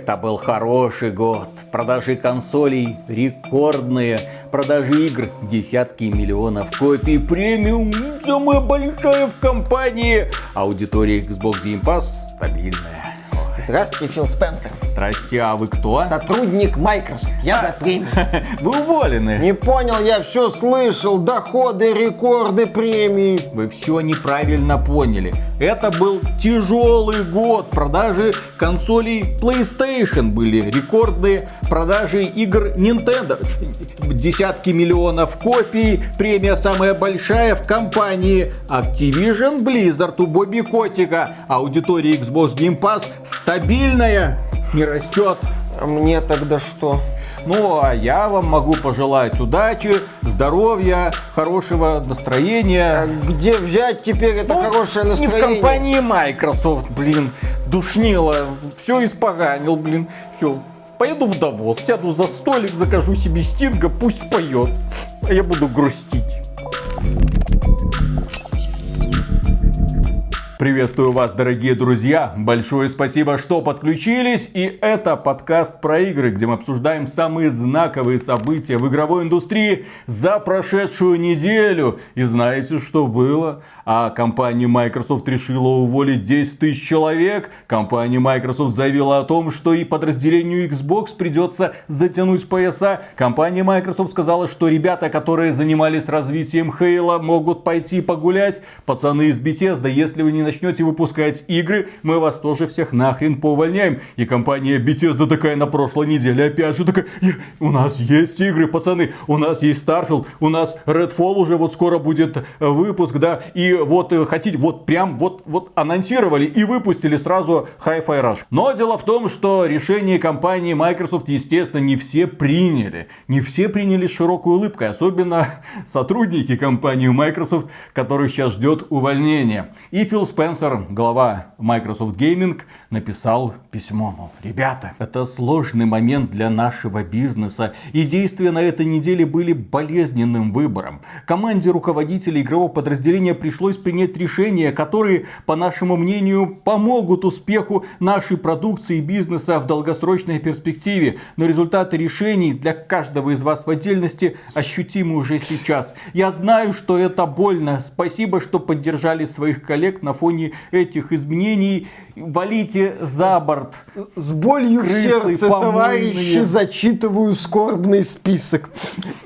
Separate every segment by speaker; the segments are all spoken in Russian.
Speaker 1: Это был хороший год. Продажи консолей рекордные. Продажи игр десятки миллионов копий. Премиум самая большая в компании. Аудитория Xbox Game Pass стабильная.
Speaker 2: Здравствуйте, Фил Спенсер.
Speaker 1: Здрасте, а вы кто?
Speaker 2: Сотрудник Microsoft. Я за премию.
Speaker 1: Вы уволены.
Speaker 2: Не понял, я все слышал. Доходы, рекорды, премии.
Speaker 1: Вы все неправильно поняли. Это был тяжелый год. Продажи консолей PlayStation были рекордные. Продажи игр Nintendo. Десятки миллионов копий. Премия самая большая в компании. Activision Blizzard у Бобби Котика. Аудитория Xbox Game Pass стабильная. Не растет.
Speaker 2: А мне тогда что?
Speaker 1: Ну, а я вам могу пожелать удачи, здоровья, хорошего настроения.
Speaker 2: А где взять теперь это
Speaker 1: Ну,
Speaker 2: хорошее
Speaker 1: Не
Speaker 2: настроение?
Speaker 1: в компании Microsoft, блин, душнило, все испоганил, блин, все. Поеду в Давос, сяду за столик, закажу себе стинга, пусть поет, а я буду грустить. Приветствую вас, дорогие друзья. Большое спасибо, что подключились. И это подкаст про игры, где мы обсуждаем самые знаковые события в игровой индустрии за прошедшую неделю. И знаете, что было? А компания Microsoft решила уволить 10 тысяч человек. Компания Microsoft заявила о том, что и подразделению Xbox придется затянуть пояса. Компания Microsoft сказала, что ребята, которые занимались развитием Halo, могут пойти погулять. Пацаны из Bethesda, если вы не начнете выпускать игры, мы вас тоже всех нахрен поувольняем. И компания Bethesda такая на прошлой неделе опять же такая, «Е, у нас есть игры, пацаны, у нас есть Starfield, у нас Redfall уже вот скоро будет э, выпуск, да, и вот э, хотите, вот прям вот, вот анонсировали и выпустили сразу Hi-Fi Rush. Но дело в том, что решение компании Microsoft, естественно, не все приняли. Не все приняли с широкой улыбкой, особенно сотрудники компании Microsoft, которых сейчас ждет увольнение. И Фил Спенсер, глава Microsoft Gaming, написал письмо, мол, ребята, это сложный момент для нашего бизнеса, и действия на этой неделе были болезненным выбором. Команде руководителей игрового подразделения пришлось принять решения, которые, по нашему мнению, помогут успеху нашей продукции и бизнеса в долгосрочной перспективе. Но результаты решений для каждого из вас в отдельности ощутимы уже сейчас. Я знаю, что это больно. Спасибо, что поддержали своих коллег на фоне этих изменений. Валите за борт.
Speaker 2: С болью в сердце,
Speaker 1: помойные.
Speaker 2: товарищи, зачитываю скорбный список.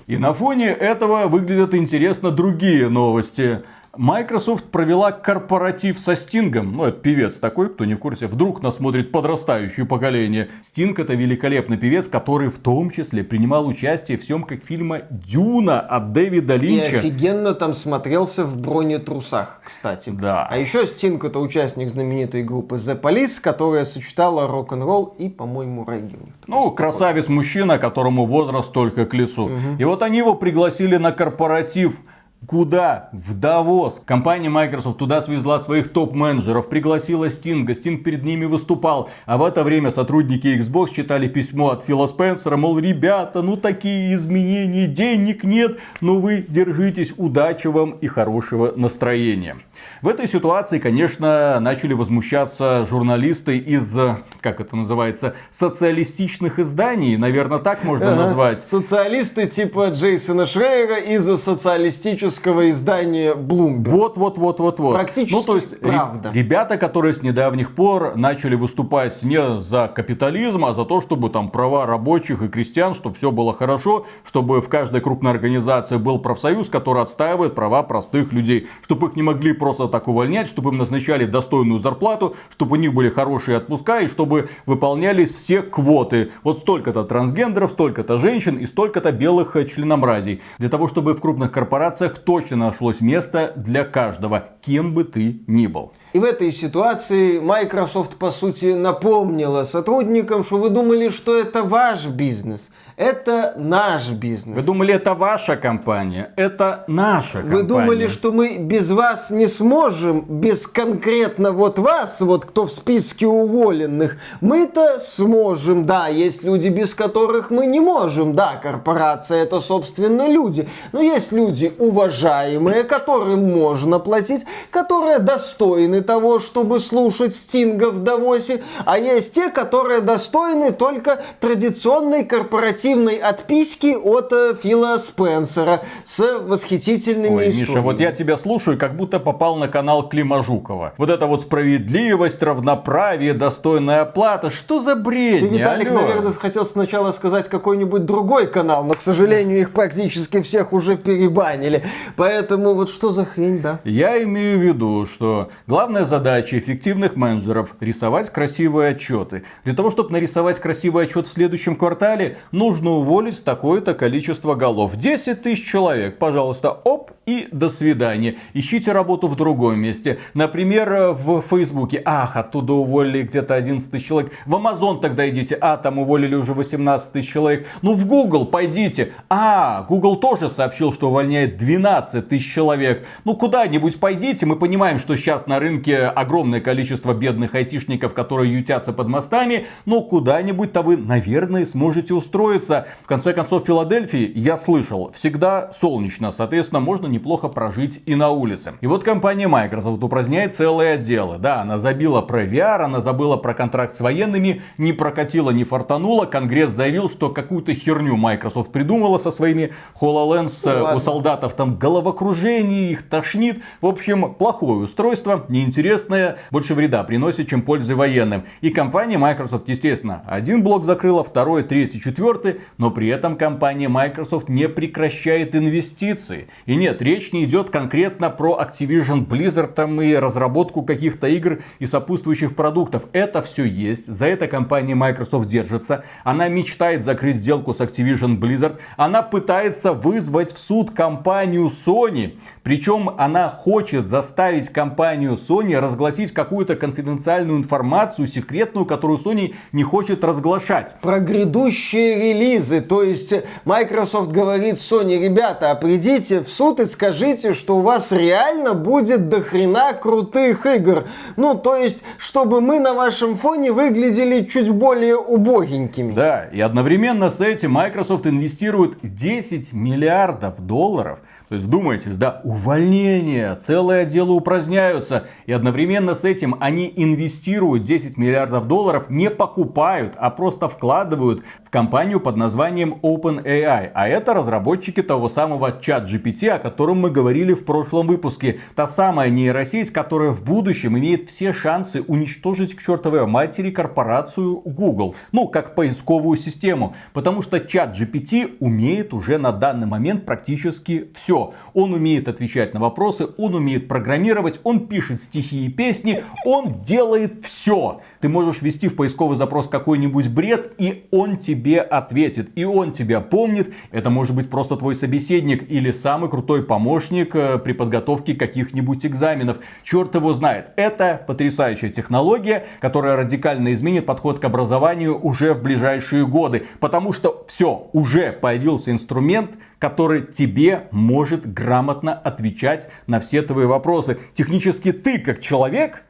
Speaker 1: И на фоне этого выглядят интересно другие новости. Microsoft провела корпоратив со Стингом. Ну, это певец такой, кто не в курсе. Вдруг нас смотрит подрастающее поколение. Стинг это великолепный певец, который в том числе принимал участие в съемках фильма Дюна от Дэвида
Speaker 2: И
Speaker 1: Линча.
Speaker 2: офигенно там смотрелся в бронетрусах, кстати.
Speaker 1: Да.
Speaker 2: А еще Стинг это участник знаменитой группы The Police, которая сочетала рок-н-ролл и, по-моему, регги.
Speaker 1: Ну, красавец-мужчина, которому возраст только к лицу. И вот они его пригласили на корпоратив. Куда? В Давос. Компания Microsoft туда свезла своих топ-менеджеров, пригласила Стинга, Стинг перед ними выступал. А в это время сотрудники Xbox читали письмо от Фила Спенсера, мол, ребята, ну такие изменения, денег нет, но вы держитесь, удачи вам и хорошего настроения. В этой ситуации, конечно, начали возмущаться журналисты из, как это называется, социалистичных изданий, наверное, так можно
Speaker 2: Ага.
Speaker 1: назвать.
Speaker 2: Социалисты типа Джейсона Шрейера из социалистического издания Bloomberg.
Speaker 1: Вот, вот, вот, вот, вот.
Speaker 2: Практически
Speaker 1: ну, то есть,
Speaker 2: правда.
Speaker 1: ребята, которые с недавних пор начали выступать не за капитализм, а за то, чтобы там права рабочих и крестьян, чтобы все было хорошо, чтобы в каждой крупной организации был профсоюз, который отстаивает права простых людей, чтобы их не могли просто так увольнять, чтобы им назначали достойную зарплату, чтобы у них были хорошие отпуска и чтобы выполнялись все квоты. Вот столько-то трансгендеров, столько-то женщин и столько-то белых э, членомразий. Для того, чтобы в крупных корпорациях точно нашлось место для каждого, кем бы ты ни был.
Speaker 2: И в этой ситуации Microsoft, по сути, напомнила сотрудникам, что вы думали, что это ваш бизнес. Это наш бизнес.
Speaker 1: Вы думали, это ваша компания? Это наша компания.
Speaker 2: Вы думали, что мы без вас не сможем, без конкретно вот вас, вот кто в списке уволенных, мы-то сможем, да, есть люди, без которых мы не можем, да, корпорация это, собственно, люди, но есть люди уважаемые, которым можно платить, которые достойны того, чтобы слушать Стинга в Давосе, а есть те, которые достойны только традиционной корпоративной отписки от э, Фила Спенсера с восхитительными
Speaker 1: Ой,
Speaker 2: историями.
Speaker 1: Миша, вот я тебя слушаю, как будто попал на канал Клима Жукова. Вот это вот справедливость, равноправие, достойная оплата. Что за бред?
Speaker 2: Ты, Виталик, наверное, хотел сначала сказать какой-нибудь другой канал, но, к сожалению, их практически всех уже перебанили. Поэтому вот что за хрень, да?
Speaker 1: Я имею в виду, что главная задача эффективных менеджеров – рисовать красивые отчеты. Для того, чтобы нарисовать красивый отчет в следующем квартале, нужно уволить такое-то количество голов. 10 тысяч человек, пожалуйста, оп, и до свидания. Ищите работу в другом месте. Например, в Фейсбуке. Ах, оттуда уволили где-то 11 тысяч человек. В Амазон тогда идите. А, там уволили уже 18 тысяч человек. Ну, в Google пойдите. А, Google тоже сообщил, что увольняет 12 тысяч человек. Ну, куда-нибудь пойдите. Мы понимаем, что сейчас на рынке огромное количество бедных айтишников, которые ютятся под мостами. Но куда-нибудь-то вы, наверное, сможете устроиться. В конце концов, в Филадельфии, я слышал, всегда солнечно. Соответственно, можно неплохо прожить и на улице. И вот компания Microsoft упраздняет целые отделы. Да, она забила про VR, она забыла про контракт с военными, не прокатила, не фартанула. Конгресс заявил, что какую-то херню Microsoft придумала со своими HoloLens.
Speaker 2: Ну,
Speaker 1: У солдатов там головокружение, их тошнит. В общем, плохое устройство, неинтересное, больше вреда приносит, чем пользы военным. И компания Microsoft, естественно, один блок закрыла, второй, третий, четвертый, но при этом компания Microsoft не прекращает инвестиции. И нет, речь не идет конкретно про Activision Blizzard там и разработку каких-то игр и сопутствующих продуктов. Это все есть. За это компания Microsoft держится. Она мечтает закрыть сделку с Activision Blizzard. Она пытается вызвать в суд компанию Sony. Причем она хочет заставить компанию Sony разгласить какую-то конфиденциальную информацию, секретную, которую Sony не хочет разглашать.
Speaker 2: Про грядущие релизы. То есть Microsoft говорит Sony, ребята, а придите в суд и скажите, что у вас реально будет дохрена крутых игр. Ну, то есть, чтобы мы на вашем фоне выглядели чуть более убогенькими.
Speaker 1: Да, и одновременно с этим Microsoft инвестирует 10 миллиардов долларов то есть, вдумайтесь, да, увольнение, целые отделы упраздняются. И одновременно с этим они инвестируют 10 миллиардов долларов, не покупают, а просто вкладывают компанию под названием OpenAI. А это разработчики того самого чат GPT, о котором мы говорили в прошлом выпуске. Та самая нейросеть, которая в будущем имеет все шансы уничтожить к чертовой матери корпорацию Google. Ну, как поисковую систему. Потому что чат GPT умеет уже на данный момент практически все. Он умеет отвечать на вопросы, он умеет программировать, он пишет стихи и песни, он делает все. Ты можешь ввести в поисковый запрос какой-нибудь бред, и он тебе ответит. И он тебя помнит. Это может быть просто твой собеседник или самый крутой помощник э, при подготовке каких-нибудь экзаменов. Черт его знает. Это потрясающая технология, которая радикально изменит подход к образованию уже в ближайшие годы. Потому что все, уже появился инструмент, который тебе может грамотно отвечать на все твои вопросы. Технически ты, как человек,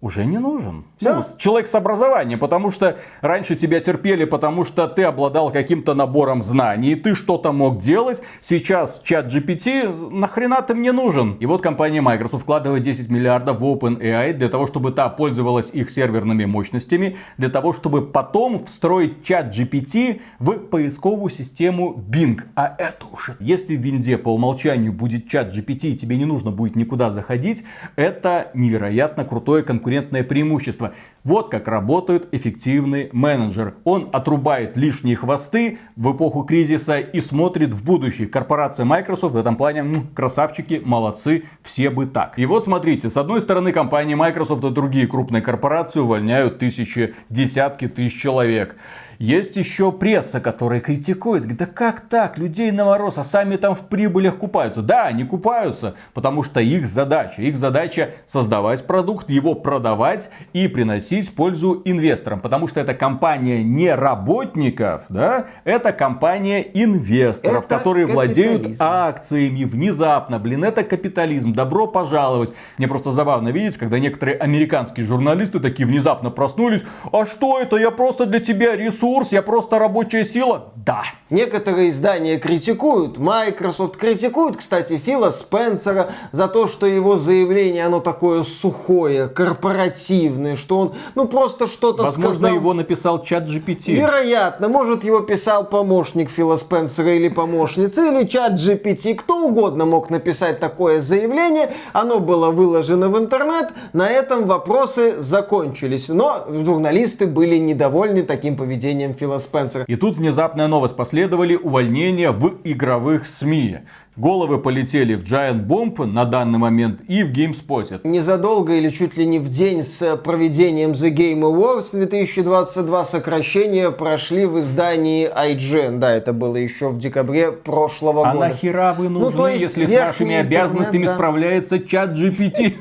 Speaker 1: уже не нужен. Ну, человек с образованием, потому что раньше тебя терпели, потому что ты обладал каким-то набором знаний, ты что-то мог делать. Сейчас чат GPT, нахрена ты мне нужен? И вот компания Microsoft вкладывает 10 миллиардов в OpenAI для того, чтобы та пользовалась их серверными мощностями, для того, чтобы потом встроить чат GPT в поисковую систему Bing. А это уже, если в винде по умолчанию будет чат GPT, и тебе не нужно будет никуда заходить, это невероятно крутое конкурентное преимущество. Вот как работает эффективный менеджер. Он отрубает лишние хвосты в эпоху кризиса и смотрит в будущее. Корпорация Microsoft в этом плане м, красавчики, молодцы, все бы так. И вот смотрите, с одной стороны компания Microsoft и другие крупные корпорации увольняют тысячи, десятки тысяч человек. Есть еще пресса, которая критикует. Говорит, да как так? Людей на мороз, а сами там в прибылях купаются. Да, они купаются, потому что их задача. Их задача создавать продукт, его продавать и приносить пользу инвесторам. Потому что это компания не работников, да, это компания инвесторов,
Speaker 2: Это
Speaker 1: которые владеют акциями внезапно. Блин, это капитализм. Добро пожаловать. Мне просто забавно видеть, когда некоторые американские журналисты такие внезапно проснулись. А что это? Я просто для тебя рисую ресурс, я просто рабочая сила? Да.
Speaker 2: Некоторые издания критикуют, Microsoft критикует, кстати, Фила Спенсера за то, что его заявление, оно такое сухое, корпоративное, что он, ну, просто что-то
Speaker 1: Возможно,
Speaker 2: сказал.
Speaker 1: его написал чат GPT.
Speaker 2: Вероятно, может его писал помощник Фила Спенсера или помощница, или чат GPT, кто угодно мог написать такое заявление, оно было выложено в интернет, на этом вопросы закончились. Но журналисты были недовольны таким поведением Фила Спенсера.
Speaker 1: И тут внезапная новость. Последовали увольнения в игровых СМИ. Головы полетели в Giant Bomb на данный момент и в GameSpot.
Speaker 2: Незадолго или чуть ли не в день с проведением The Game Awards 2022 сокращения прошли в издании IGN. Да, это было еще в декабре прошлого
Speaker 1: а
Speaker 2: года.
Speaker 1: А нахера вы нужны,
Speaker 2: ну, то есть
Speaker 1: если с вашими обязанностями
Speaker 2: да.
Speaker 1: справляется чат GPT?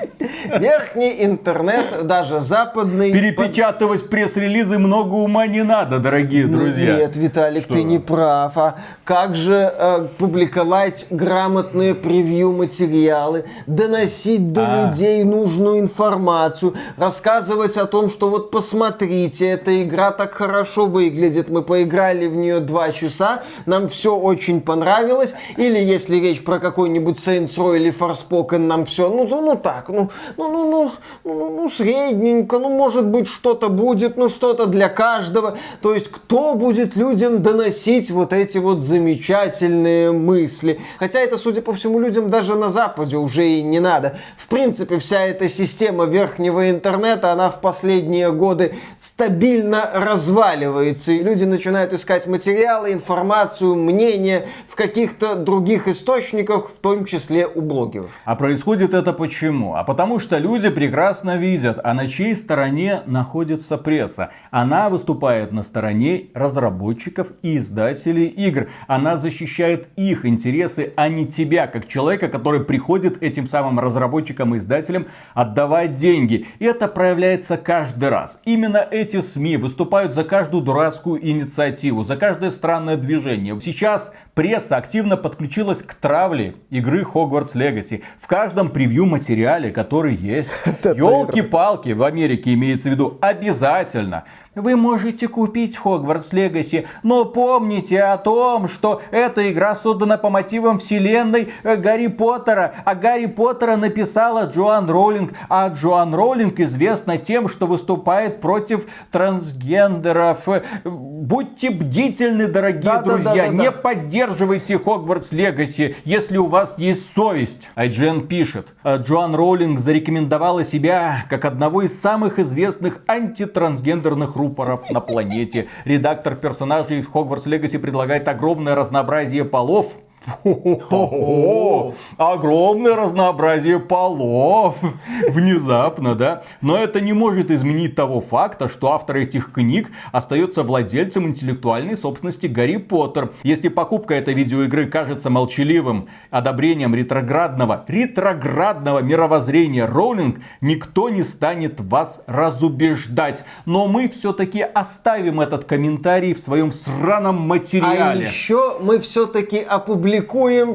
Speaker 2: Верхний интернет, даже западный...
Speaker 1: Перепечатывать пресс-релизы много ума не надо, дорогие друзья.
Speaker 2: Нет, Виталик, ты не прав. А как же э, публиковать грамотные превью материалы, доносить до
Speaker 1: А.
Speaker 2: людей нужную информацию, рассказывать о том, что вот посмотрите, эта игра так хорошо выглядит, мы поиграли в нее два часа, нам все очень понравилось, или если речь про какой-нибудь Saints Row или Forspoken, нам все, ну, ну, ну так, ну, ну, ну, ну, ну, ну, средненько, ну, может быть, что-то будет, ну, что-то для каждого. То есть, кто будет людям доносить вот эти вот замечательные мысли? Хотя это, судя по всему, людям даже на Западе уже и не надо. В принципе, вся эта система верхнего интернета, она в последние годы стабильно разваливается, и люди начинают искать материалы, информацию, мнения в каких-то других источниках, в том числе у блогеров.
Speaker 1: А происходит это почему? А потому что люди прекрасно видят, а на чьей стороне находится пресса. Она выступает на стороне разработчиков и издателей игр. Она защищает их интересы, а не тебя, как человека, который приходит этим самым разработчикам и издателям отдавать деньги. И это проявляется каждый раз. Именно эти СМИ выступают за каждую дурацкую инициативу, за каждое странное движение. Сейчас пресса активно подключилась к травле игры Hogwarts Legacy. В каждом превью материале, который есть. Елки-палки, в Америке имеется в виду, обязательно. Вы можете купить Hogwarts Legacy, но помните о том, что эта игра создана по мотивам вселенной э, Гарри Поттера, а Гарри Поттера написала Джоан Роулинг, а Джоан Роулинг известна тем, что выступает против трансгендеров. Э, Будьте бдительны, дорогие
Speaker 2: Да,
Speaker 1: друзья,
Speaker 2: да, да,
Speaker 1: не
Speaker 2: да.
Speaker 1: поддерживайте Hogwarts Legacy, если у вас есть совесть. IGN пишет, «Э, Джоан Роулинг зарекомендовала себя как одного из самых известных антитрансгендерных рупоров на планете. Редактор персонажей в Hogwarts Legacy предлагает огромное разнообразие полов. Хо-хо-хо. Огромное разнообразие полов. Внезапно, да? Но это не может изменить того факта, что автор этих книг остается владельцем интеллектуальной собственности Гарри Поттер. Если покупка этой видеоигры кажется молчаливым одобрением ретроградного, ретроградного мировоззрения Роулинг, никто не станет вас разубеждать. Но мы все-таки оставим этот комментарий в своем сраном
Speaker 2: А
Speaker 1: материале.
Speaker 2: еще мы все-таки опубликуем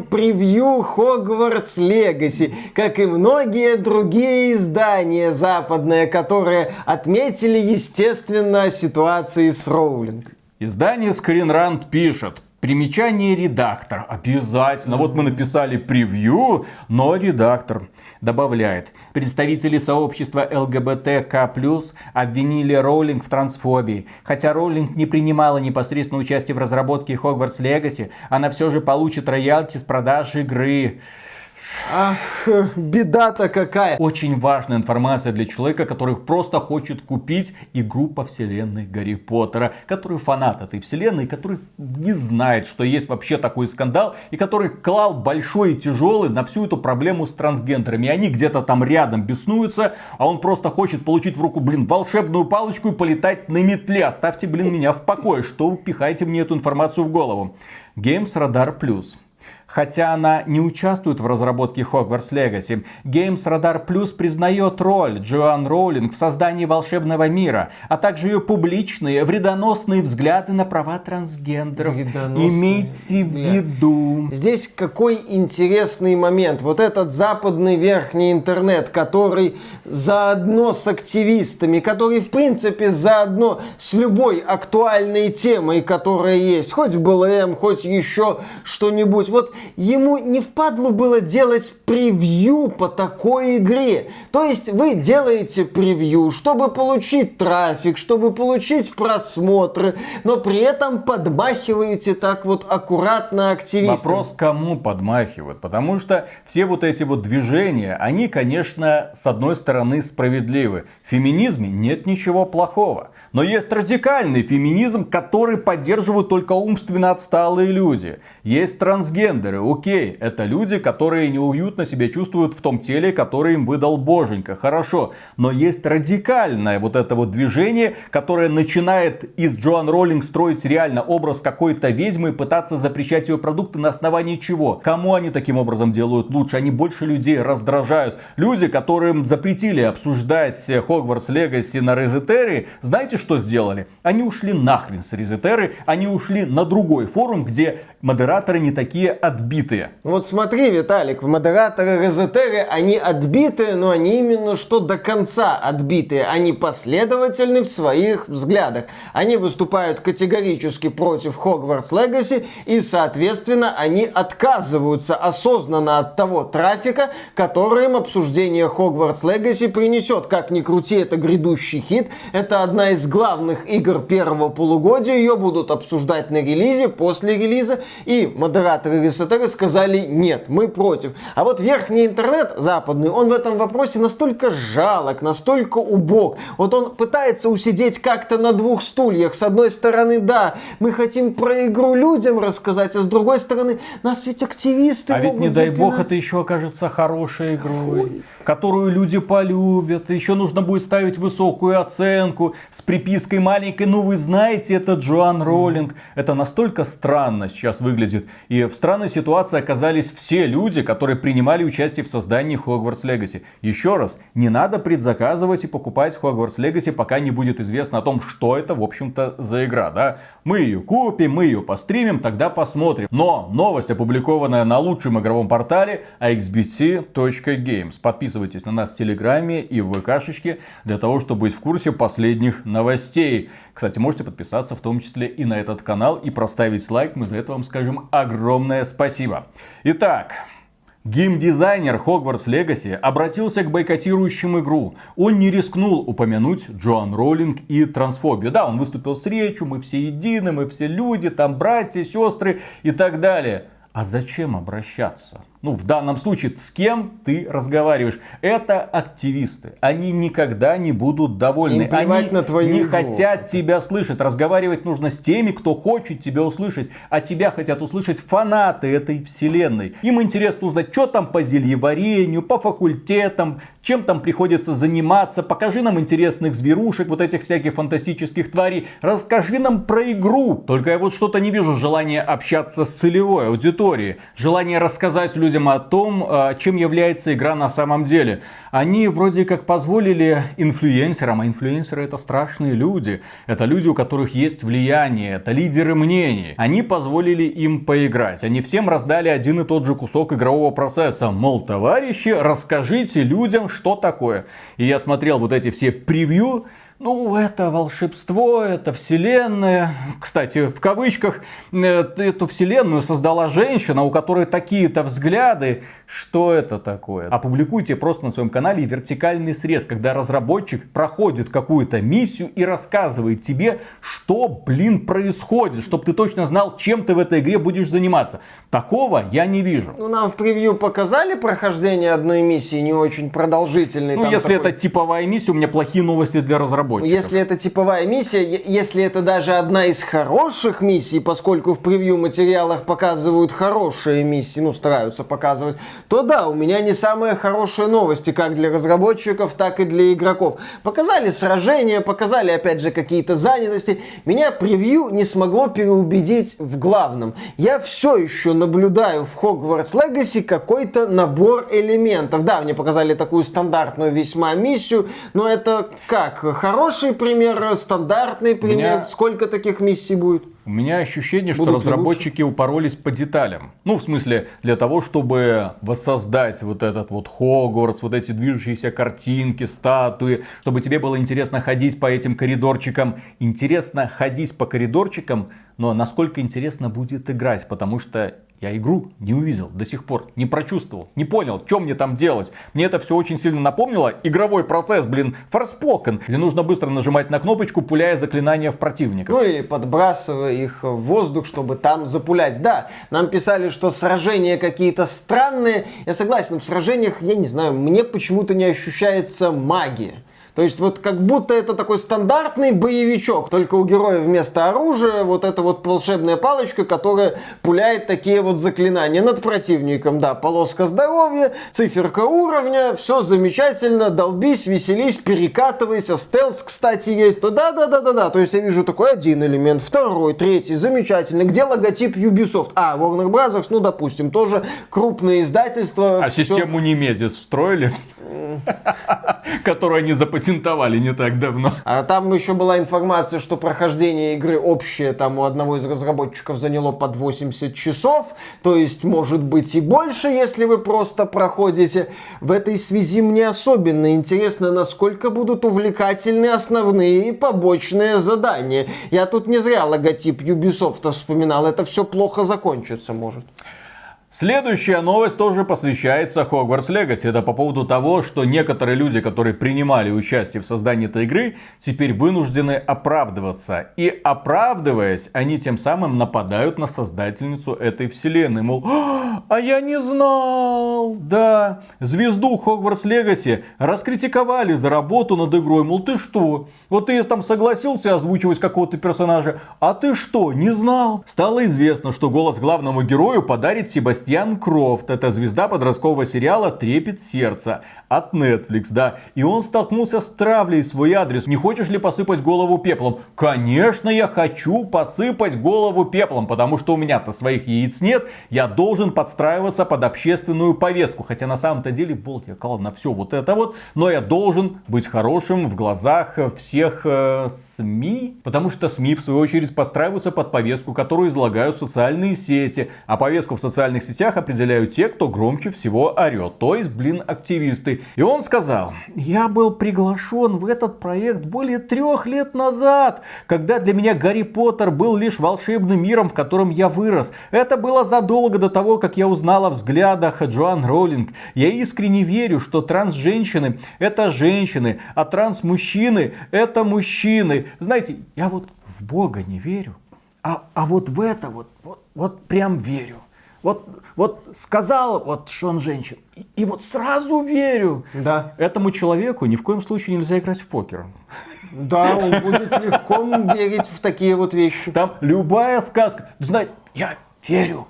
Speaker 2: превью Hogwarts Legacy, как и многие другие издания западные, которые отметили, естественно, ситуации с Роулинг.
Speaker 1: Издание Rant пишет. Примечание редактор. Обязательно. Вот мы написали превью, но редактор добавляет. Представители сообщества ЛГБТК+, обвинили Роулинг в трансфобии. Хотя Роулинг не принимала непосредственно участие в разработке Hogwarts Legacy, она все же получит роялти с продаж игры.
Speaker 2: Ах, беда-то какая.
Speaker 1: Очень важная информация для человека, который просто хочет купить игру по вселенной Гарри Поттера, который фанат этой вселенной, который не знает, что есть вообще такой скандал, и который клал большой и тяжелый на всю эту проблему с трансгендерами. И они где-то там рядом беснуются, а он просто хочет получить в руку, блин, волшебную палочку и полетать на метле. Оставьте, блин, меня в покое. Что вы мне эту информацию в голову? Games Radar Plus. Хотя она не участвует в разработке Hogwarts Legacy, Games Radar Plus признает роль Джоан Роулинг в создании волшебного мира, а также ее публичные вредоносные взгляды на права трансгендеров.
Speaker 2: Вредоносные
Speaker 1: Имейте в виду.
Speaker 2: Здесь какой интересный момент. Вот этот западный верхний интернет, который заодно с активистами, который в принципе заодно с любой актуальной темой, которая есть, хоть БЛМ, хоть еще что-нибудь. Вот ему не впадло было делать превью по такой игре. То есть вы делаете превью, чтобы получить трафик, чтобы получить просмотры, но при этом подмахиваете так вот аккуратно активистам.
Speaker 1: Вопрос, кому подмахивают. Потому что все вот эти вот движения, они, конечно, с одной стороны справедливы. В феминизме нет ничего плохого. Но есть радикальный феминизм, который поддерживают только умственно отсталые люди. Есть трансгендеры, окей, это люди, которые неуютно себя чувствуют в том теле, которое им выдал боженька, хорошо. Но есть радикальное вот это вот движение, которое начинает из Джоан Роллинг строить реально образ какой-то ведьмы и пытаться запрещать ее продукты на основании чего? Кому они таким образом делают лучше? Они больше людей раздражают. Люди, которым запретили обсуждать Хогвартс Легаси на Резетере, знаете, что сделали? Они ушли нахрен с Резетеры, они ушли на другой форум, где модераторы не такие отбитые.
Speaker 2: Вот смотри, Виталик, модераторы Резетеры, они отбитые, но они именно что до конца отбитые. Они последовательны в своих взглядах. Они выступают категорически против Хогвартс Легаси и, соответственно, они отказываются осознанно от того трафика, который им обсуждение Хогвартс Легаси принесет. Как ни крути, это грядущий хит. Это одна из главных игр первого полугодия. Ее будут обсуждать на релизе, после релиза. И модераторы Ресетеры сказали нет, мы против. А вот верхний интернет западный, он в этом вопросе настолько жалок, настолько убог. Вот он пытается усидеть как-то на двух стульях. С одной стороны, да, мы хотим про игру людям рассказать, а с другой стороны, нас ведь активисты
Speaker 1: А ведь не дай бог
Speaker 2: запинать.
Speaker 1: это еще окажется хорошей игрой, которую люди полюбят. Еще нужно будет ставить высокую оценку с припиской маленькой. Ну вы знаете, это Джоан Роллинг. Это настолько странно сейчас выглядит. И в странной ситуации оказались все люди, которые принимали участие в создании Hogwarts Legacy. Еще раз, не надо предзаказывать и покупать Hogwarts Legacy, пока не будет известно о том, что это, в общем-то, за игра. Да? Мы ее купим, мы ее постримим, тогда посмотрим. Но новость, опубликованная на лучшем игровом портале axbt.games. Подписывайтесь на нас в Телеграме и в ВКшечке для того, чтобы быть в курсе последних новостей. Кстати, можете подписаться в том числе и на этот канал и проставить лайк. Мы за это вам скажем огромное спасибо. Итак, Геймдизайнер Hogwarts Legacy обратился к бойкотирующим игру. Он не рискнул упомянуть Джоан Роллинг и трансфобию. Да, он выступил с речью, мы все едины, мы все люди, там братья, сестры и так далее. А зачем обращаться? Ну, в данном случае, с кем ты разговариваешь? Это активисты. Они никогда не будут довольны.
Speaker 2: Им
Speaker 1: Они
Speaker 2: на твою
Speaker 1: не
Speaker 2: игру.
Speaker 1: хотят тебя слышать. Разговаривать нужно с теми, кто хочет тебя услышать. А тебя хотят услышать фанаты этой вселенной. Им интересно узнать, что там по зельеварению, по факультетам, чем там приходится заниматься. Покажи нам интересных зверушек, вот этих всяких фантастических тварей. Расскажи нам про игру. Только я вот что-то не вижу желания общаться с целевой аудиторией. Желание рассказать людям о том, а, чем является игра на самом деле. Они вроде как позволили инфлюенсерам, а инфлюенсеры это страшные люди. Это люди, у которых есть влияние, это лидеры мнений. Они позволили им поиграть. Они всем раздали один и тот же кусок игрового процесса. Мол, товарищи, расскажите людям, что такое. И я смотрел вот эти все превью, ну, это волшебство, это вселенная. Кстати, в кавычках, э, эту вселенную создала женщина, у которой такие-то взгляды. Что это такое? Опубликуйте просто на своем канале вертикальный срез, когда разработчик проходит какую-то миссию и рассказывает тебе, что, блин, происходит, чтобы ты точно знал, чем ты в этой игре будешь заниматься. Такого я не вижу.
Speaker 2: Ну, нам в превью показали прохождение одной миссии не очень продолжительной.
Speaker 1: Ну,
Speaker 2: Там
Speaker 1: если
Speaker 2: такой-
Speaker 1: это типовая миссия, у меня плохие новости для разработчиков. Разработчиков.
Speaker 2: Если это типовая миссия, если это даже одна из хороших миссий, поскольку в превью материалах показывают хорошие миссии, ну, стараются показывать, то да, у меня не самые хорошие новости, как для разработчиков, так и для игроков. Показали сражения, показали, опять же, какие-то занятости. Меня превью не смогло переубедить в главном. Я все еще наблюдаю в Hogwarts Legacy какой-то набор элементов. Да, мне показали такую стандартную весьма миссию, но это как? Хороший пример, стандартный пример? Меня... Сколько таких миссий будет?
Speaker 1: У меня ощущение, что Будут разработчики упоролись по деталям. Ну, в смысле, для того, чтобы воссоздать вот этот вот Хогвартс, вот эти движущиеся картинки, статуи, чтобы тебе было интересно ходить по этим коридорчикам. Интересно ходить по коридорчикам, но насколько интересно будет играть, потому что я игру не увидел до сих пор, не прочувствовал, не понял, что мне там делать. Мне это все очень сильно напомнило игровой процесс, блин, Forspoken, где нужно быстро нажимать на кнопочку, пуляя заклинания в противника.
Speaker 2: Ну или подбрасывая их в воздух, чтобы там запулять. Да, нам писали, что сражения какие-то странные. Я согласен, в сражениях, я не знаю, мне почему-то не ощущается магия. То есть вот как будто это такой стандартный боевичок, только у героя вместо оружия вот эта вот волшебная палочка, которая пуляет такие вот заклинания над противником. Да, полоска здоровья, циферка уровня, все замечательно, долбись, веселись, перекатывайся, стелс, кстати, есть. Да-да-да-да-да, то есть я вижу такой один элемент, второй, третий, замечательно. Где логотип Ubisoft? А, Warner Bros., ну, допустим, тоже крупное издательство.
Speaker 1: А все... систему Немезис встроили? Которую они запатентовали не так давно.
Speaker 2: А там еще была информация, что прохождение игры общее там у одного из разработчиков заняло под 80 часов, то есть может быть и больше, если вы просто проходите. В этой связи мне особенно интересно, насколько будут увлекательны основные и побочные задания. Я тут не зря логотип Ubisoft вспоминал, это все плохо закончится может.
Speaker 1: Следующая новость тоже посвящается Hogwarts Legacy. Это по поводу того, что некоторые люди, которые принимали участие в создании этой игры, теперь вынуждены оправдываться. И оправдываясь, они тем самым нападают на создательницу этой вселенной. Мол, а я не знал. Да, звезду Hogwarts Legacy раскритиковали за работу над игрой. Мол, ты что? Вот ты там согласился озвучивать какого-то персонажа, а ты что, не знал? Стало известно, что голос главному герою подарит Себастьян Себастьян Крофт. Это звезда подросткового сериала «Трепет сердца» от Netflix, да. И он столкнулся с травлей в свой адрес. Не хочешь ли посыпать голову пеплом? Конечно, я хочу посыпать голову пеплом, потому что у меня-то своих яиц нет. Я должен подстраиваться под общественную повестку. Хотя на самом-то деле, болт я клал на все вот это вот. Но я должен быть хорошим в глазах всех э, СМИ. Потому что СМИ, в свою очередь, подстраиваются под повестку, которую излагают социальные сети. А повестку в социальных сетях определяют те, кто громче всего орет. То есть, блин, активисты. И он сказал, я был приглашен в этот проект более трех лет назад, когда для меня Гарри Поттер был лишь волшебным миром, в котором я вырос. Это было задолго до того, как я узнал о взглядах Джоан Роллинг. Я искренне верю, что транс-женщины это женщины, а транс-мужчины это мужчины. Знаете, я вот в Бога не верю, а, а вот в это вот, вот, вот прям верю. Вот, вот сказал, вот, что он женщин, и, и вот сразу верю. Да. Этому человеку ни в коем случае нельзя играть в покер.
Speaker 2: Да, он будет легко верить в такие вот вещи.
Speaker 1: Там любая сказка. Знаете, я верю,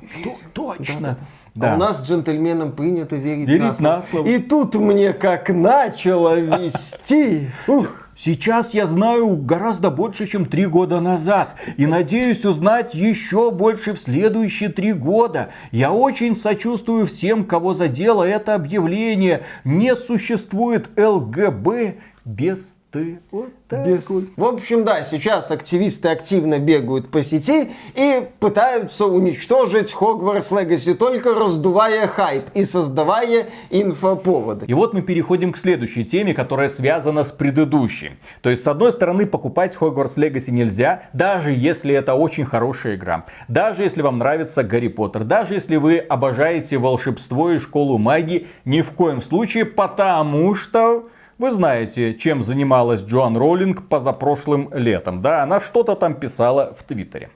Speaker 1: точно. Да, да, да.
Speaker 2: Да. А у нас джентльменам принято верить,
Speaker 1: верить на, слово. на слово.
Speaker 2: И тут мне как начало вести. Ух.
Speaker 1: Сейчас я знаю гораздо больше, чем три года назад. И надеюсь узнать еще больше в следующие три года. Я очень сочувствую всем, кого задело это объявление. Не существует ЛГБ без ты. Вот
Speaker 2: так Без... вот. В общем, да, сейчас активисты активно бегают по сети и пытаются уничтожить Хогвартс Легаси, только раздувая хайп и создавая инфоповоды.
Speaker 1: И вот мы переходим к следующей теме, которая связана с предыдущей. То есть, с одной стороны, покупать Хогвартс Легаси нельзя, даже если это очень хорошая игра. Даже если вам нравится Гарри Поттер. Даже если вы обожаете волшебство и школу магии. Ни в коем случае, потому что вы знаете, чем занималась Джоан Роллинг позапрошлым летом. Да, она что-то там писала в Твиттере.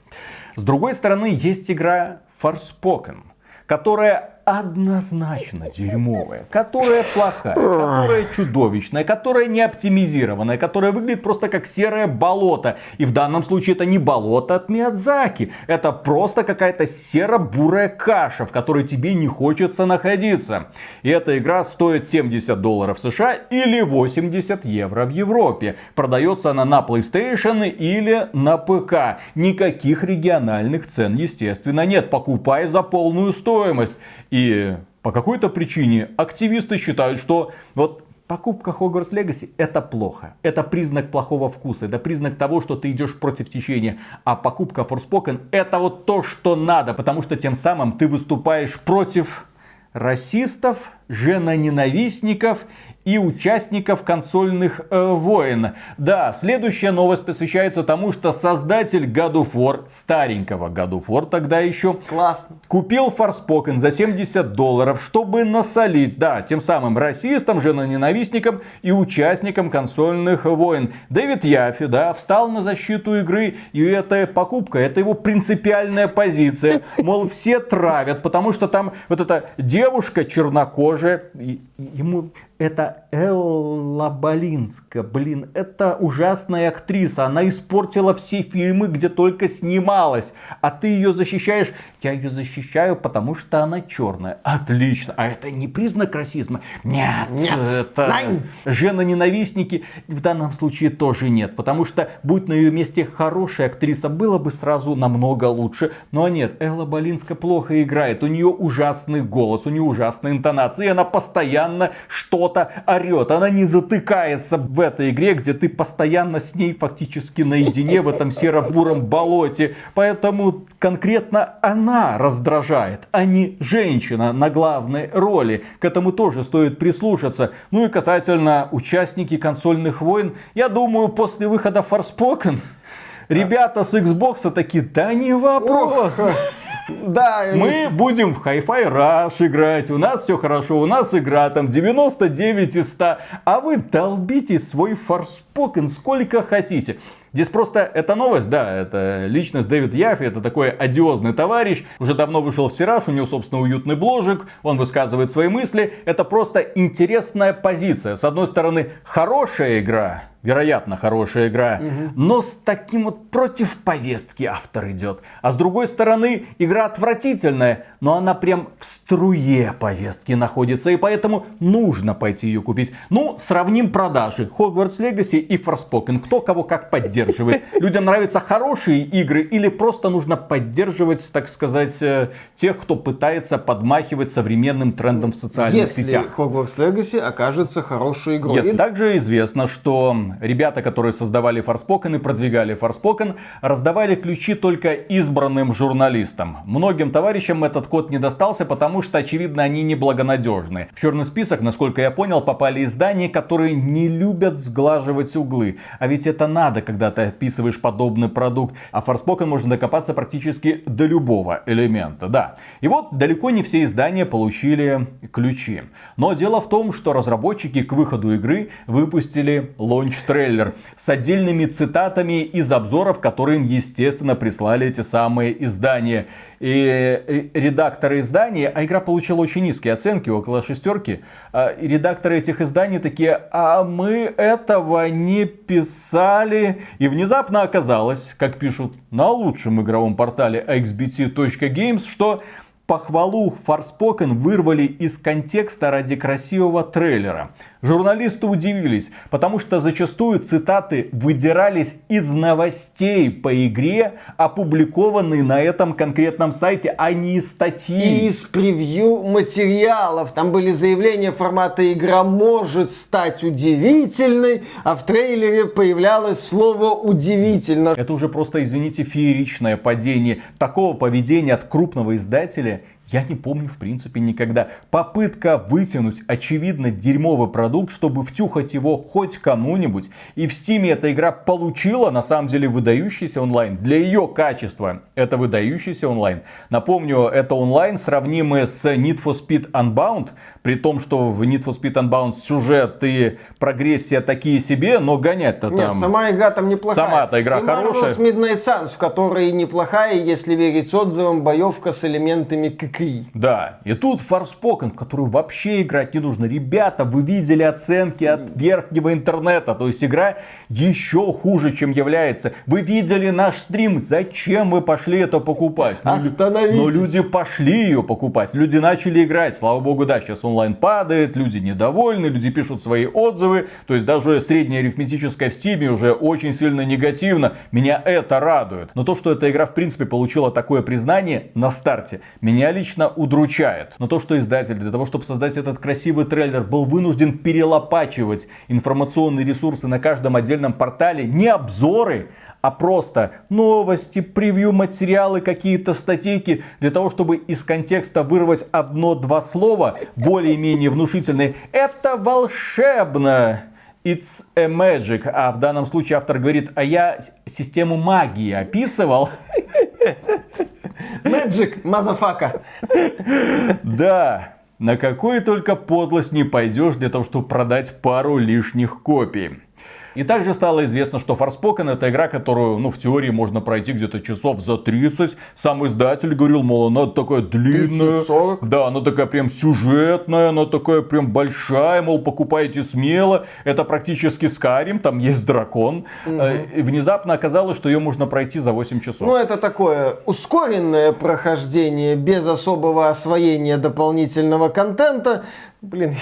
Speaker 1: С другой стороны, есть игра Forspoken, которая однозначно дерьмовая, которая плохая, которая чудовищная, которая не оптимизированная, которая выглядит просто как серое болото. И в данном случае это не болото от Миядзаки, это просто какая-то серо-бурая каша, в которой тебе не хочется находиться. И эта игра стоит 70 долларов США или 80 евро в Европе. Продается она на PlayStation или на ПК. Никаких региональных цен, естественно, нет. Покупай за полную стоимость. По какой-то причине активисты считают, что вот покупка Hogwarts Legacy это плохо. Это признак плохого вкуса. Это признак того, что ты идешь против течения. А покупка Forspoken это вот то, что надо. Потому что тем самым ты выступаешь против расистов, женоненавистников и участников консольных э, войн. Да, следующая новость посвящается тому, что создатель God of War, старенького God of War тогда еще,
Speaker 2: Классно.
Speaker 1: купил Forspoken за 70 долларов, чтобы насолить, да, тем самым расистам, женоненавистникам и участникам консольных войн. Дэвид Яфи, да, встал на защиту игры, и эта покупка, это его принципиальная позиция. Мол, все травят, потому что там вот эта девушка чернокожая, ему это Элла Болинска. Блин, это ужасная актриса. Она испортила все фильмы, где только снималась. А ты ее защищаешь. Я ее защищаю, потому что она черная. Отлично. А это не признак расизма? Нет.
Speaker 2: Нет.
Speaker 1: Это
Speaker 2: Найн.
Speaker 1: жена-ненавистники в данном случае тоже нет. Потому что, будь на ее месте хорошая актриса, было бы сразу намного лучше. Но нет, Элла Болинска плохо играет. У нее ужасный голос, у нее ужасные интонации. И она постоянно что что-то орет. Она не затыкается в этой игре, где ты постоянно с ней фактически наедине в этом серо-буром болоте. Поэтому конкретно она раздражает, а не женщина на главной роли. К этому тоже стоит прислушаться. Ну и касательно участники консольных войн, я думаю, после выхода Forspoken Ребята с Xbox такие, да не вопрос.
Speaker 2: Ох, Да,
Speaker 1: Мы будем в Hi-Fi Rush играть, у нас все хорошо, у нас игра там 99 из 100, а вы долбите свой Forspoken сколько хотите. Здесь просто эта новость, да, это личность Дэвид Яффи, это такой одиозный товарищ, уже давно вышел в Сираж, у него, собственно, уютный бложик, он высказывает свои мысли, это просто интересная позиция. С одной стороны, хорошая игра, вероятно, хорошая игра, угу. но с таким вот против повестки автор идет. А с другой стороны, игра отвратительная, но она прям в струе повестки находится, и поэтому нужно пойти ее купить. Ну, сравним продажи Hogwarts Legacy и Forspoken. Кто кого как поддерживает. Людям нравятся хорошие игры или просто нужно поддерживать, так сказать, э, тех, кто пытается подмахивать современным трендом в социальных
Speaker 2: Если
Speaker 1: сетях.
Speaker 2: Hogwarts Legacy окажется хорошей игрой.
Speaker 1: Yes. Также известно, что ребята, которые создавали Forspoken и продвигали Forspoken, раздавали ключи только избранным журналистам. Многим товарищам этот код не достался, потому что, очевидно, они неблагонадежны. В черный список, насколько я понял, попали издания, которые не любят сглаживать углы. А ведь это надо, когда ты описываешь подобный продукт. А Forspoken можно докопаться практически до любого элемента, да. И вот далеко не все издания получили ключи. Но дело в том, что разработчики к выходу игры выпустили launch-трейлер с отдельными цитатами из обзоров, которые им, естественно, прислали эти самые издания и редакторы издания, а игра получила очень низкие оценки, около шестерки, а, редакторы этих изданий такие, а мы этого не писали. И внезапно оказалось, как пишут на лучшем игровом портале xbt.games, что похвалу Forspoken вырвали из контекста ради красивого трейлера. Журналисты удивились, потому что зачастую цитаты выдирались из новостей по игре, опубликованные на этом конкретном сайте, а не из статьи.
Speaker 2: И из превью материалов. Там были заявления формата «Игра может стать удивительной», а в трейлере появлялось слово «удивительно».
Speaker 1: Это уже просто, извините, фееричное падение. Такого поведения от крупного издателя я не помню в принципе никогда. Попытка вытянуть очевидно дерьмовый продукт, чтобы втюхать его хоть кому-нибудь. И в Стиме эта игра получила на самом деле выдающийся онлайн. Для ее качества это выдающийся онлайн. Напомню, это онлайн сравнимый с Need for Speed Unbound. При том, что в Need for Speed Unbound сюжет и прогрессия такие себе, но гонять-то там...
Speaker 2: Нет, сама игра там неплохая.
Speaker 1: Сама-то игра
Speaker 2: и
Speaker 1: хорошая.
Speaker 2: Marvel's Midnight Suns, в которой неплохая, если верить отзывам, боевка с элементами КК дикий.
Speaker 1: Да, и тут Forspoken, в которую вообще играть не нужно. Ребята, вы видели оценки от верхнего интернета, то есть игра еще хуже, чем является. Вы видели наш стрим, зачем вы пошли это покупать?
Speaker 2: Остановитесь.
Speaker 1: Но люди пошли ее покупать, люди начали играть. Слава богу, да, сейчас онлайн падает, люди недовольны, люди пишут свои отзывы. То есть даже средняя арифметическая в стиме уже очень сильно негативно. Меня это радует. Но то, что эта игра в принципе получила такое признание на старте, меня лично удручает. Но то, что издатель для того, чтобы создать этот красивый трейлер, был вынужден перелопачивать информационные ресурсы на каждом отдельном портале, не обзоры, а просто новости, превью материалы, какие-то статейки, для того, чтобы из контекста вырвать одно-два слова, более-менее внушительные. Это волшебно! It's a magic. А в данном случае автор говорит, а я систему магии описывал.
Speaker 2: Magic, motherfucker.
Speaker 1: Да, на какой только подлость не пойдешь для того, чтобы продать пару лишних копий. И также стало известно, что Forspoken это игра, которую, ну, в теории можно пройти где-то часов за 30. Сам издатель говорил, мол, она такая длинная.
Speaker 2: 30-40.
Speaker 1: Да, она такая прям сюжетная, она такая прям большая, мол, покупайте смело. Это практически Skyrim, там есть дракон. Э, И внезапно оказалось, что ее можно пройти за 8 часов.
Speaker 2: Ну, это такое ускоренное прохождение без особого освоения дополнительного контента. Блин,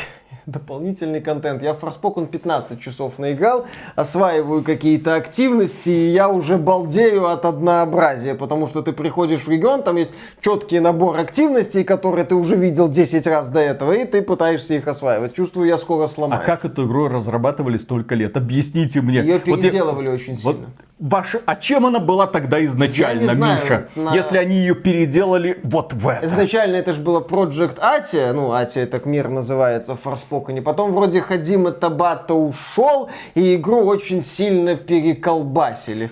Speaker 2: дополнительный контент. Я в Forspoken 15 часов наиграл, осваиваю какие-то активности, и я уже балдею от однообразия, потому что ты приходишь в регион, там есть четкий набор активностей, которые ты уже видел 10 раз до этого, и ты пытаешься их осваивать. Чувствую, я скоро
Speaker 1: А
Speaker 2: сломаюсь.
Speaker 1: как эту игру разрабатывали столько лет? Объясните мне.
Speaker 2: Ее
Speaker 1: Вот я-
Speaker 2: переделывали очень
Speaker 1: Вот
Speaker 2: сильно.
Speaker 1: Ваша, а чем она была тогда изначально,
Speaker 2: знаю,
Speaker 1: Миша?
Speaker 2: на-
Speaker 1: Если они ее переделали вот в это.
Speaker 2: Изначально это же было Project Атия, ну, Атия так мир называется в Форспоконе. Потом вроде Хадима Табата ушел, и игру очень сильно переколбасили.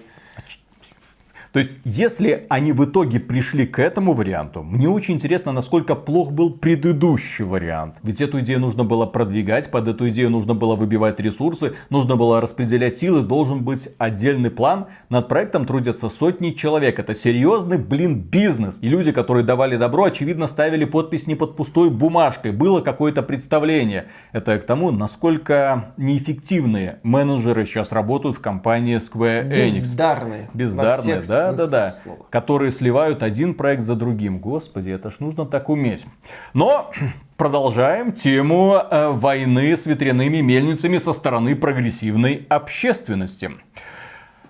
Speaker 1: То есть, если они в итоге пришли к этому варианту, мне очень интересно, насколько плох был предыдущий вариант. Ведь эту идею нужно было продвигать, под эту идею нужно было выбивать ресурсы, нужно было распределять силы, должен быть отдельный план. Над проектом трудятся сотни человек. Это серьезный, блин, бизнес. И люди, которые давали добро, очевидно, ставили подпись не под пустой бумажкой. Было какое-то представление. Это к тому, насколько неэффективные менеджеры сейчас работают в компании Square Enix.
Speaker 2: Бездарные.
Speaker 1: Бездарные,
Speaker 2: всех
Speaker 1: да, да, да.
Speaker 2: слова.
Speaker 1: Которые сливают один проект за другим. Господи, это ж нужно так уметь. Но продолжаем тему э, войны с ветряными мельницами со стороны прогрессивной общественности.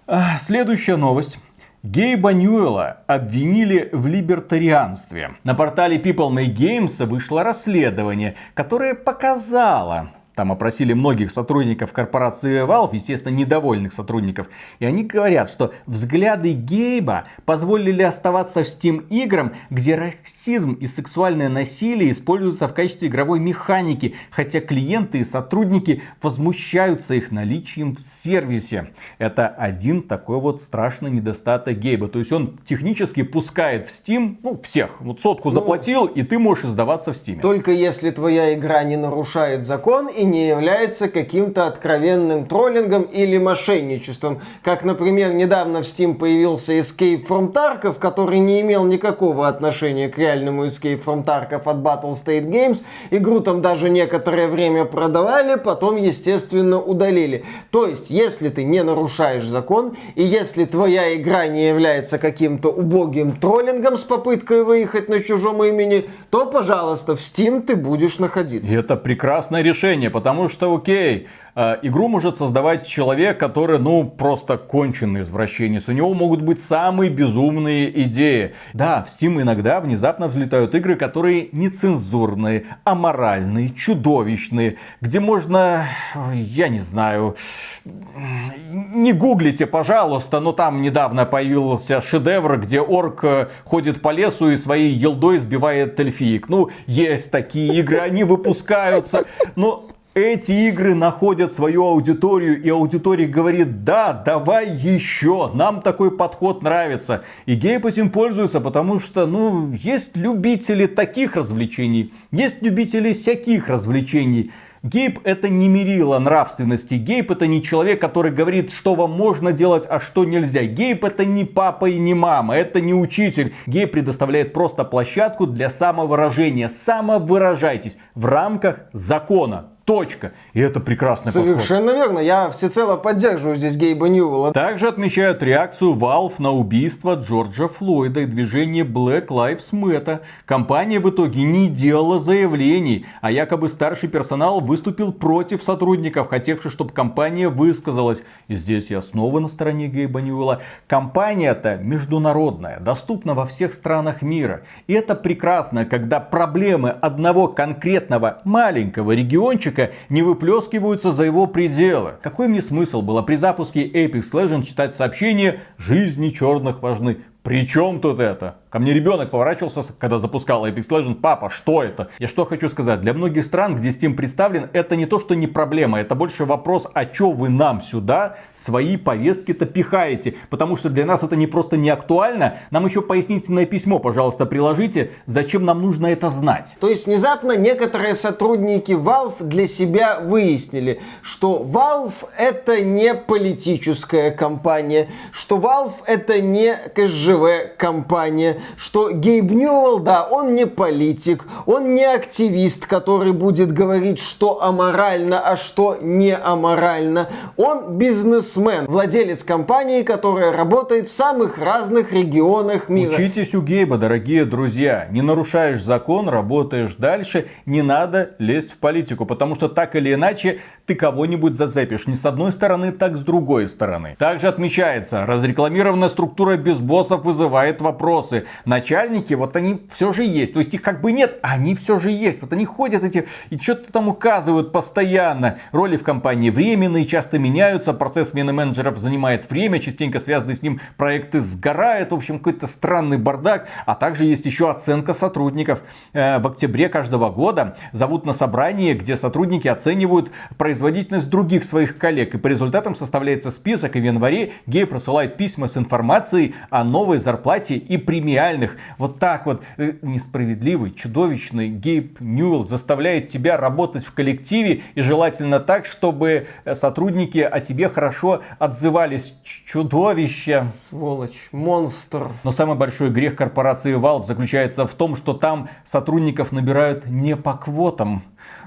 Speaker 1: А, Следующая новость. Гейба Ньюэлла обвинили в либертарианстве. На портале People Make Games вышло расследование, которое показало, там опросили многих сотрудников корпорации Valve, естественно, недовольных сотрудников. И они говорят, что взгляды Гейба позволили оставаться в Steam играм, где расизм и сексуальное насилие используются в качестве игровой механики, хотя клиенты и сотрудники возмущаются их наличием в сервисе. Это один такой вот страшный недостаток Гейба. То есть он технически пускает в Steam, ну, всех. Вот сотку заплатил, и ты можешь издаваться в Steam.
Speaker 2: Только если твоя игра не нарушает закон и не является каким-то откровенным троллингом или мошенничеством. Как, например, недавно в Steam появился Escape from Tarkov, который не имел никакого отношения к реальному Escape from Tarkov от Battle State Games. Игру там даже некоторое время продавали, потом, естественно, удалили. То есть, если ты не нарушаешь закон, и если твоя игра не является каким-то убогим троллингом с попыткой выехать на чужом имени, то, пожалуйста, в Steam ты будешь находиться.
Speaker 1: И это прекрасное решение, потому что, окей, э, игру может создавать человек, который, ну, просто конченый извращенец. У него могут быть самые безумные идеи. Да, в Steam иногда внезапно взлетают игры, которые нецензурные, аморальные, чудовищные, где можно, я не знаю, не гуглите, пожалуйста, но там недавно появился шедевр, где орк э, ходит по лесу и своей елдой сбивает эльфиек. Ну, есть такие игры, они выпускаются, но эти игры находят свою аудиторию, и аудитория говорит, да, давай еще, нам такой подход нравится. И гейб этим пользуется, потому что, ну, есть любители таких развлечений, есть любители всяких развлечений. Гейб это не мерило нравственности. Гейб это не человек, который говорит, что вам можно делать, а что нельзя. Гейб это не папа и не мама, это не учитель. Гейб предоставляет просто площадку для самовыражения. Самовыражайтесь в рамках закона. Точка. И это прекрасный
Speaker 2: Совершенно
Speaker 1: подход.
Speaker 2: верно. Я всецело поддерживаю здесь Гейба Ньюэлла.
Speaker 1: Также отмечают реакцию Valve на убийство Джорджа Флойда и движение Black Lives Matter. Компания в итоге не делала заявлений, а якобы старший персонал выступил против сотрудников, хотевших, чтобы компания высказалась. И здесь я снова на стороне Гейба Ньюэлла. Компания-то международная, доступна во всех странах мира. И это прекрасно, когда проблемы одного конкретного маленького региончика разработчика не выплескиваются за его пределы. Какой мне смысл было при запуске Apex Legends читать сообщение «Жизни черных важны»? При чем тут это? Ко мне ребенок поворачивался, когда запускал Apex Legends. Папа, что это? Я что хочу сказать. Для многих стран, где Steam представлен, это не то, что не проблема. Это больше вопрос, а что вы нам сюда свои повестки-то пихаете? Потому что для нас это не просто не актуально. Нам еще пояснительное письмо, пожалуйста, приложите. Зачем нам нужно это знать?
Speaker 2: То есть внезапно некоторые сотрудники Valve для себя выяснили, что Valve это не политическая компания, что Valve это не КЖВ компания, что Гейб Ньюэлл, да, он не политик, он не активист, который будет говорить, что аморально, а что не аморально. Он бизнесмен, владелец компании, которая работает в самых разных регионах мира.
Speaker 1: Учитесь у Гейба, дорогие друзья. Не нарушаешь закон, работаешь дальше, не надо лезть в политику, потому что так или иначе ты кого-нибудь зацепишь. Не с одной стороны, так с другой стороны. Также отмечается, разрекламированная структура без боссов вызывает вопросы начальники, вот они все же есть. То есть их как бы нет, а они все же есть. Вот они ходят эти и что-то там указывают постоянно. Роли в компании временные, часто меняются. Процесс смены менеджеров занимает время. Частенько связанные с ним проекты сгорают. В общем, какой-то странный бардак. А также есть еще оценка сотрудников. Э, в октябре каждого года зовут на собрание, где сотрудники оценивают производительность других своих коллег. И по результатам составляется список. И в январе Гей просылает письма с информацией о новой зарплате и гениальных. Вот так вот э, несправедливый, чудовищный Гейб Ньюэлл заставляет тебя работать в коллективе и желательно так, чтобы э, сотрудники о тебе хорошо отзывались. Чудовище.
Speaker 2: Сволочь, монстр.
Speaker 1: Но самый большой грех корпорации Valve заключается в том, что там сотрудников набирают не по квотам.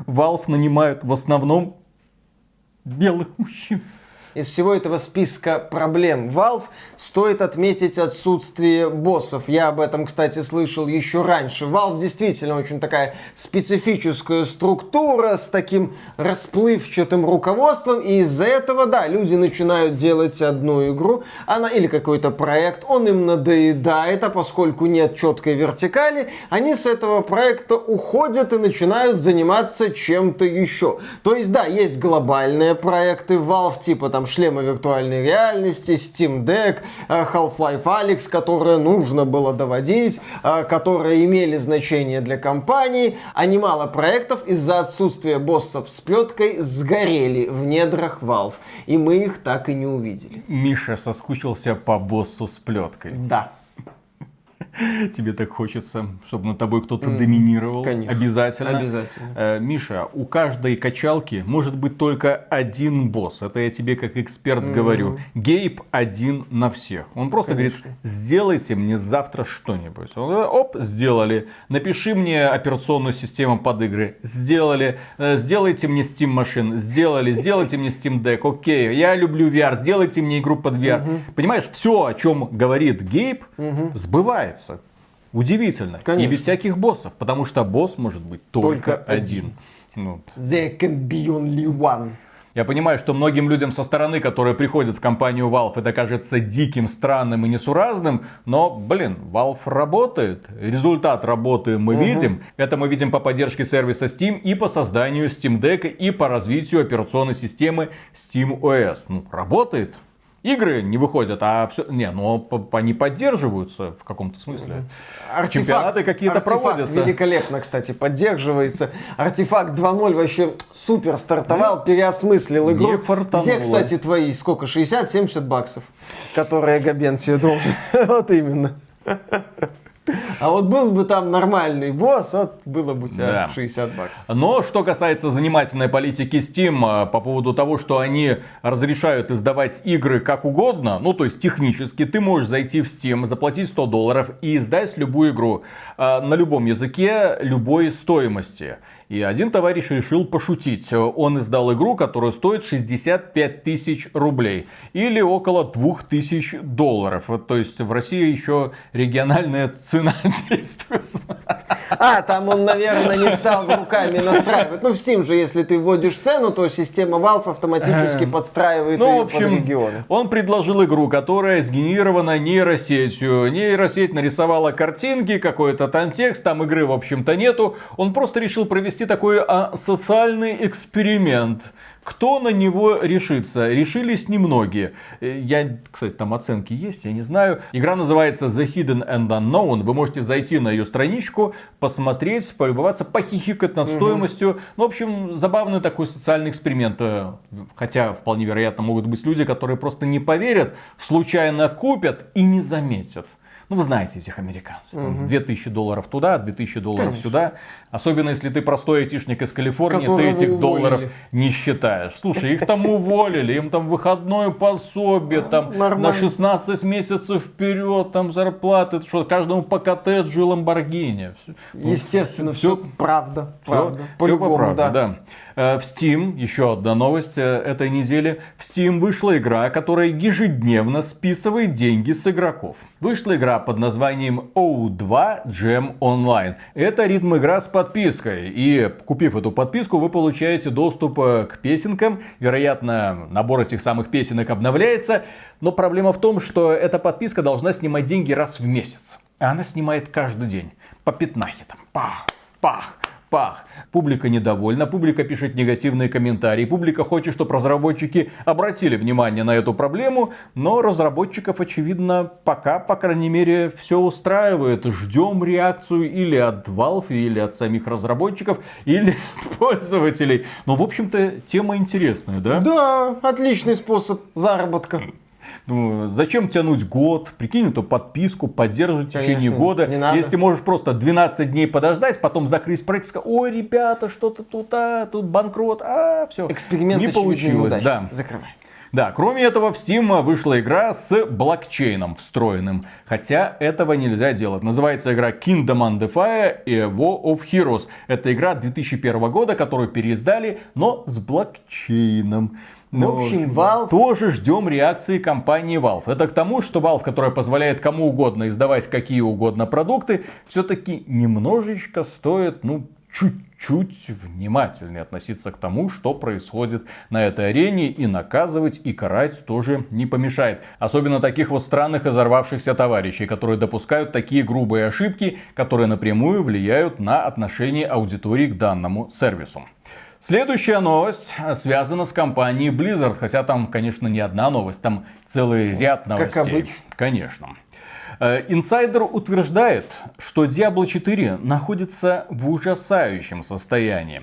Speaker 1: Valve нанимают в основном белых мужчин
Speaker 2: из всего этого списка проблем Valve стоит отметить отсутствие боссов. Я об этом, кстати, слышал еще раньше. Valve действительно очень такая специфическая структура с таким расплывчатым руководством, и из-за этого, да, люди начинают делать одну игру, она или какой-то проект, он им надоедает, а поскольку нет четкой вертикали, они с этого проекта уходят и начинают заниматься чем-то еще. То есть, да, есть глобальные проекты Valve, типа там шлемы виртуальной реальности, Steam Deck, э, Half-Life Alyx, которые нужно было доводить, э, которые имели значение для компании, а немало проектов из-за отсутствия боссов с плеткой сгорели в недрах Valve, и мы их так и не увидели.
Speaker 1: Миша соскучился по боссу с плеткой.
Speaker 2: Да.
Speaker 1: Тебе так хочется, чтобы над тобой кто-то mm, доминировал.
Speaker 2: Конечно.
Speaker 1: Обязательно.
Speaker 2: Обязательно.
Speaker 1: Э, Миша, у каждой качалки может быть только один босс. Это я тебе как эксперт mm. говорю. Гейб один на всех. Он просто Конечно. говорит, сделайте мне завтра что-нибудь. Оп, сделали. Напиши мне операционную систему под игры. Сделали. Э, сделайте мне Steam машин. Сделали. Сделайте мне Steam Deck. Окей, я люблю VR. Сделайте мне игру под VR. Угу. Понимаешь, все, о чем говорит Гейб, угу. сбывается. Удивительно. Конечно. И без всяких боссов. Потому что босс может быть только, только один. один.
Speaker 2: Ну. There can be only one.
Speaker 1: Я понимаю, что многим людям со стороны, которые приходят в компанию Valve, это кажется диким, странным и несуразным, но, блин, Valve работает. Результат работы мы угу. видим. Это мы видим по поддержке сервиса Steam и по созданию Steam Deck и по развитию операционной системы Steam OS. Ну, работает игры не выходят, а все, не, ну они поддерживаются в каком-то смысле.
Speaker 2: Артефакт, Чемпионаты какие-то проводятся. великолепно, кстати, поддерживается. Артефакт 2.0 вообще супер стартовал, переосмыслил игру. Не
Speaker 1: фартануло.
Speaker 2: Где, кстати, твои сколько, 60-70 баксов, которые Габен себе должен? вот именно. А вот был бы там нормальный босс, вот было бы у тебя
Speaker 1: Да.
Speaker 2: 60 баксов.
Speaker 1: Но что касается занимательной политики Steam э, по поводу того, что они разрешают издавать игры как угодно, ну то есть технически ты можешь зайти в Steam, заплатить 100 долларов и издать любую игру э, на любом языке любой стоимости. И один товарищ решил пошутить. Он издал игру, которая стоит 65 тысяч рублей. Или около 2000 долларов. То есть в России еще региональная цена действует.
Speaker 2: А, там он, наверное, не стал руками настраивать. Ну, в Steam же, если ты вводишь цену, то система Valve автоматически подстраивает
Speaker 1: Ну,
Speaker 2: ее
Speaker 1: в общем,
Speaker 2: под регионы.
Speaker 1: он предложил игру, которая сгенерирована нейросетью. Нейросеть нарисовала картинки, какой-то там текст, там игры, в общем-то, нету. Он просто решил провести такой а, социальный эксперимент. Кто на него решится? Решились немногие. Э, Я, кстати, там оценки есть, я не знаю. Игра называется The Hidden and Unknown. Вы можете зайти на ее страничку, посмотреть, полюбоваться, похихикать над стоимостью. Ну, в общем, забавный такой социальный эксперимент. Э, Хотя, вполне вероятно, могут быть люди, которые просто не поверят, случайно купят и не заметят. Ну, вы знаете этих американцев. Там 2000 долларов туда, 2000 долларов
Speaker 2: Конечно.
Speaker 1: сюда. Особенно, если ты простой айтишник из Калифорнии,
Speaker 2: Которого
Speaker 1: ты этих
Speaker 2: уволили.
Speaker 1: долларов не считаешь. Слушай, их там уволили, им там выходное пособие, там на
Speaker 2: Нормально.
Speaker 1: 16 месяцев вперед, там зарплаты, что каждому по коттеджу и ламборгини. Ну,
Speaker 2: Естественно,
Speaker 1: всё-
Speaker 2: все правда. По-любому,
Speaker 1: по правде,
Speaker 2: да.
Speaker 1: да. Э, В Steam, еще одна новость э, этой недели, в Steam вышла игра, которая ежедневно списывает деньги с игроков. Вышла игра под названием O2 Jam Online. Это ритм игра с подпиской. И купив эту подписку, вы получаете доступ э, к песенкам. Вероятно, набор этих самых песенок обновляется. Но проблема в том, что эта подписка должна снимать деньги раз в месяц. А она снимает каждый день. По пятнахе там. Пах, пах, пах. Публика недовольна, публика пишет негативные комментарии, публика хочет, чтобы разработчики обратили внимание на эту проблему, но разработчиков, очевидно, пока, по крайней мере, все устраивает. Ждем реакцию или от Valve, или от самих разработчиков, или от пользователей. Но, в общем-то, тема интересная, да?
Speaker 2: Да, отличный способ заработка.
Speaker 1: Ну, зачем тянуть год? Прикинь, эту подписку поддерживать в течение
Speaker 2: Конечно,
Speaker 1: года.
Speaker 2: не надо.
Speaker 1: Если можешь просто 12 дней подождать, потом закрыть проект, сказать, ой, ребята, что-то тут, а, тут банкрот, а, все.
Speaker 2: Эксперимент,
Speaker 1: не получилось, да.
Speaker 2: Закрывай.
Speaker 1: Да, кроме этого, в Steam вышла игра с блокчейном встроенным. Хотя этого нельзя делать. Называется игра Kingdom Undefined и War of Heroes. Это игра 2001 года, которую переиздали, но с блокчейном. Ну,
Speaker 2: В общем, Valve-
Speaker 1: Тоже ждем реакции компании Valve. Это к тому, что Valve, которая позволяет кому угодно издавать какие угодно продукты, все-таки немножечко стоит, ну, чуть-чуть внимательнее относиться к тому, что происходит на этой арене, и наказывать, и карать тоже не помешает. Особенно таких вот странных и взорвавшихся товарищей, которые допускают такие грубые ошибки, которые напрямую влияют на отношение аудитории к данному сервису. Следующая новость э, связана с компанией Blizzard, хотя там, конечно, не одна новость, там целый ряд новостей.
Speaker 2: обычно.
Speaker 1: Конечно. Э, Инсайдер утверждает, что Diablo 4 находится в ужасающем состоянии.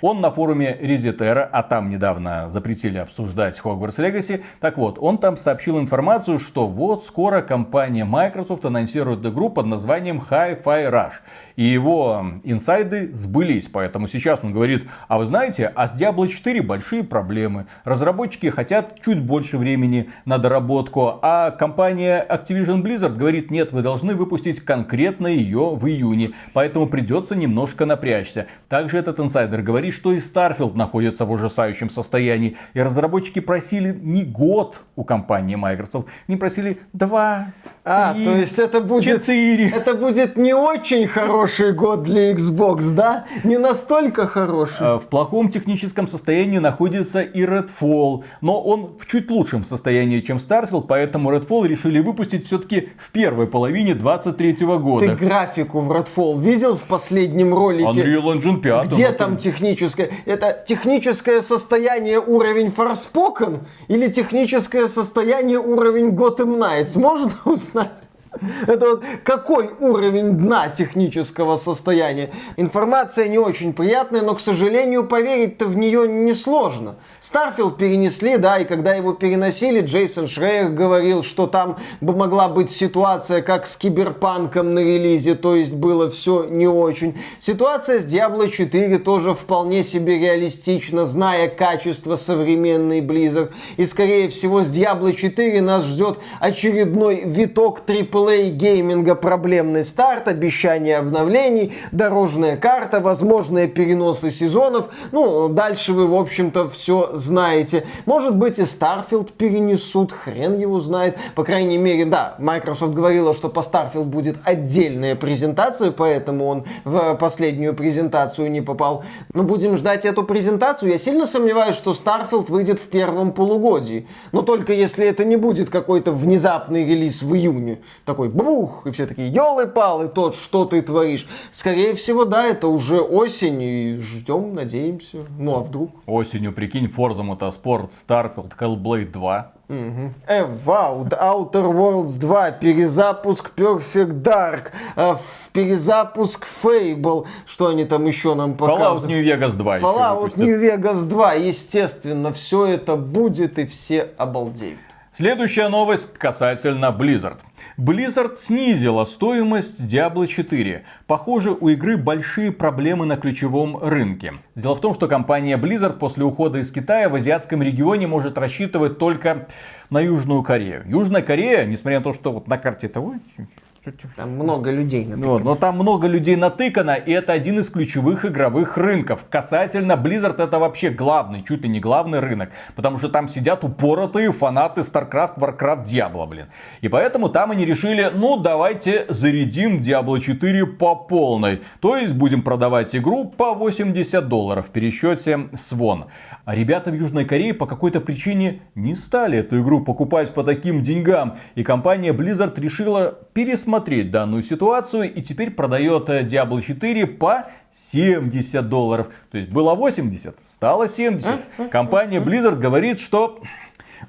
Speaker 1: Он на форуме Резетера, а там недавно запретили обсуждать Hogwarts Legacy. Так вот, он там сообщил информацию, что вот скоро компания Microsoft анонсирует игру под названием Hi-Fi Rush. И его инсайды сбылись, поэтому сейчас он говорит, а вы знаете, а с Diablo 4 большие проблемы. Разработчики хотят чуть больше времени на доработку, а компания Activision Blizzard говорит, нет, вы должны выпустить конкретно ее в июне, поэтому придется немножко напрячься. Также этот инсайдер говорит, что и Starfield находится в ужасающем состоянии, и разработчики просили не год у компании Microsoft, не просили два,
Speaker 2: А,
Speaker 1: три,
Speaker 2: то есть это будет...
Speaker 1: четыре.
Speaker 2: Это будет не очень хороший год для Xbox, да? Не настолько хороший.
Speaker 1: Э, В плохом техническом состоянии находится и Redfall, но он в чуть лучшем состоянии, чем Starfield, поэтому Redfall решили выпустить все-таки в первой половине 23
Speaker 2: Ты
Speaker 1: года.
Speaker 2: графику в Redfall видел в последнем ролике?
Speaker 1: Unreal Engine 5.
Speaker 2: Где там техническое? Это техническое состояние уровень Forspoken или техническое состояние уровень Gotham Knights? Можно узнать? night. Это вот какой уровень дна технического состояния? Информация не очень приятная, но, к сожалению, поверить-то в нее несложно. Starfield перенесли, да, и когда его переносили, Джейсон Шрейер говорил, что там могла быть ситуация, как с Киберпанком на релизе, то есть было все не очень. Ситуация с Diablo 4 тоже вполне себе реалистична, зная качество современной Blizzard. И, скорее всего, с Diablo 4 нас ждет очередной виток AAA гейминга проблемный старт, обещание обновлений, дорожная карта, возможные переносы сезонов. Ну, дальше вы, в общем-то, все знаете. Может быть, и Starfield перенесут, хрен его знает. По крайней мере, да, Microsoft говорила, что по Starfield будет отдельная презентация, поэтому он в последнюю презентацию не попал. Но будем ждать эту презентацию. Я сильно сомневаюсь, что Starfield выйдет в первом полугодии. Но только если это не будет какой-то внезапный релиз в июне. Такой бух, и все такие, елы-палы, тот, что ты творишь. Скорее всего, да, это уже осень, и ждем, надеемся. Ну, а вдруг?
Speaker 1: Осенью, прикинь, Forza Motorsport, Starfield, Hellblade 2.
Speaker 2: Угу. Эвау, Outer Worlds 2, перезапуск Perfect Dark, э, перезапуск Fable, что они там еще нам показывают?
Speaker 1: Fallout New Vegas 2
Speaker 2: Fallout New Vegas 2, естественно, все это будет и все обалдеют.
Speaker 1: Следующая новость касательно Blizzard. Blizzard снизила стоимость Diablo 4. Похоже, у игры большие проблемы на ключевом рынке. Дело в том, что компания Blizzard после ухода из Китая в азиатском регионе может рассчитывать только на Южную Корею. Южная Корея, несмотря на то, что вот на карте того
Speaker 2: там много людей
Speaker 1: натыкано. Вот, но там много людей натыкано, и это один из ключевых игровых рынков. Касательно Blizzard, это вообще главный, чуть ли не главный рынок. Потому что там сидят упоротые фанаты StarCraft, Warcraft, Diablo, блин. И поэтому там они решили, ну давайте зарядим Diablo 4 по полной. То есть будем продавать игру по 80 долларов в пересчете с вон. А ребята в Южной Корее по какой-то причине не стали эту игру покупать по таким деньгам. И компания Blizzard решила пересмотреть данную ситуацию и теперь продает э, Diablo 4 по 70 долларов. То есть было 80, стало 70. Компания Blizzard говорит, что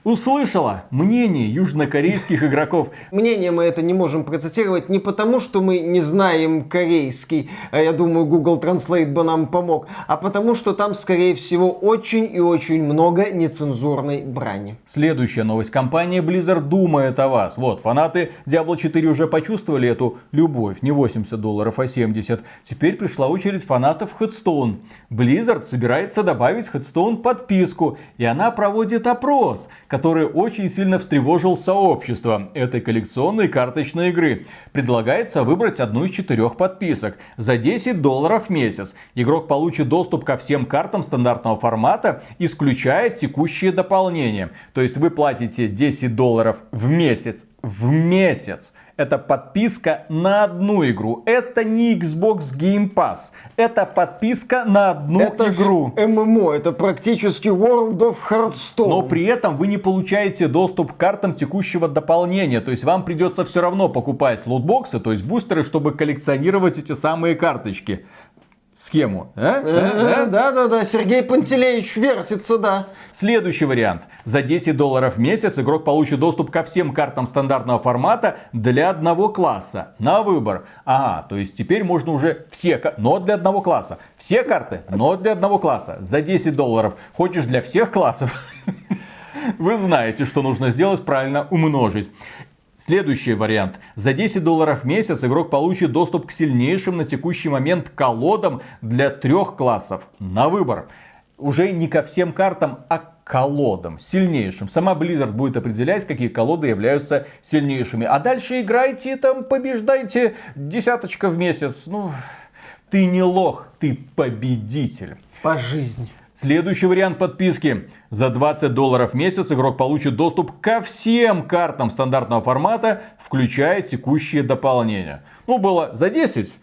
Speaker 1: услышала мнение южнокорейских игроков.
Speaker 2: Мнение мы это не можем процитировать не потому, что мы не знаем корейский, а я думаю, Google Translate бы нам помог, а потому, что там, скорее всего, очень и очень много нецензурной брани.
Speaker 1: Следующая новость. Компания Blizzard думает о вас. Вот, фанаты Diablo 4 уже почувствовали эту любовь. Не 80 долларов, а 70. Теперь пришла очередь фанатов Headstone. Blizzard собирается добавить Headstone подписку, и она проводит опрос который очень сильно встревожил сообщество этой коллекционной карточной игры. Предлагается выбрать одну из четырех подписок за 10 долларов в месяц. Игрок получит доступ ко всем картам стандартного формата, исключая текущие дополнения. То есть вы платите 10 долларов в месяц в месяц это подписка на одну игру. Это не Xbox Game Pass. Это подписка на одну
Speaker 2: это
Speaker 1: игру.
Speaker 2: ММО, это практически World of Hearthstone.
Speaker 1: Но при этом вы не получаете доступ к картам текущего дополнения. То есть вам придется все равно покупать лутбоксы, то есть бустеры, чтобы коллекционировать эти самые карточки схему.
Speaker 2: Да, да, да, Сергей Пантелеич вертится, да.
Speaker 1: Следующий вариант. За 10 долларов в месяц игрок получит доступ ко всем картам стандартного формата для одного класса. На выбор. Ага, то есть теперь можно уже все, но для одного класса. Все карты, но для одного класса. За 10 долларов. Хочешь для всех классов? Вы знаете, что нужно сделать, правильно умножить. Следующий вариант. За 10 долларов в месяц игрок получит доступ к сильнейшим на текущий момент колодам для трех классов. На выбор. Уже не ко всем картам, а к колодам, сильнейшим. Сама Blizzard будет определять, какие колоды являются сильнейшими. А дальше играйте, там, побеждайте десяточка в месяц. Ну, ты не лох, ты победитель.
Speaker 2: По жизни.
Speaker 1: Следующий вариант подписки. За 20 долларов в месяц игрок получит доступ ко всем картам стандартного формата, включая текущие дополнения. Ну, было за 10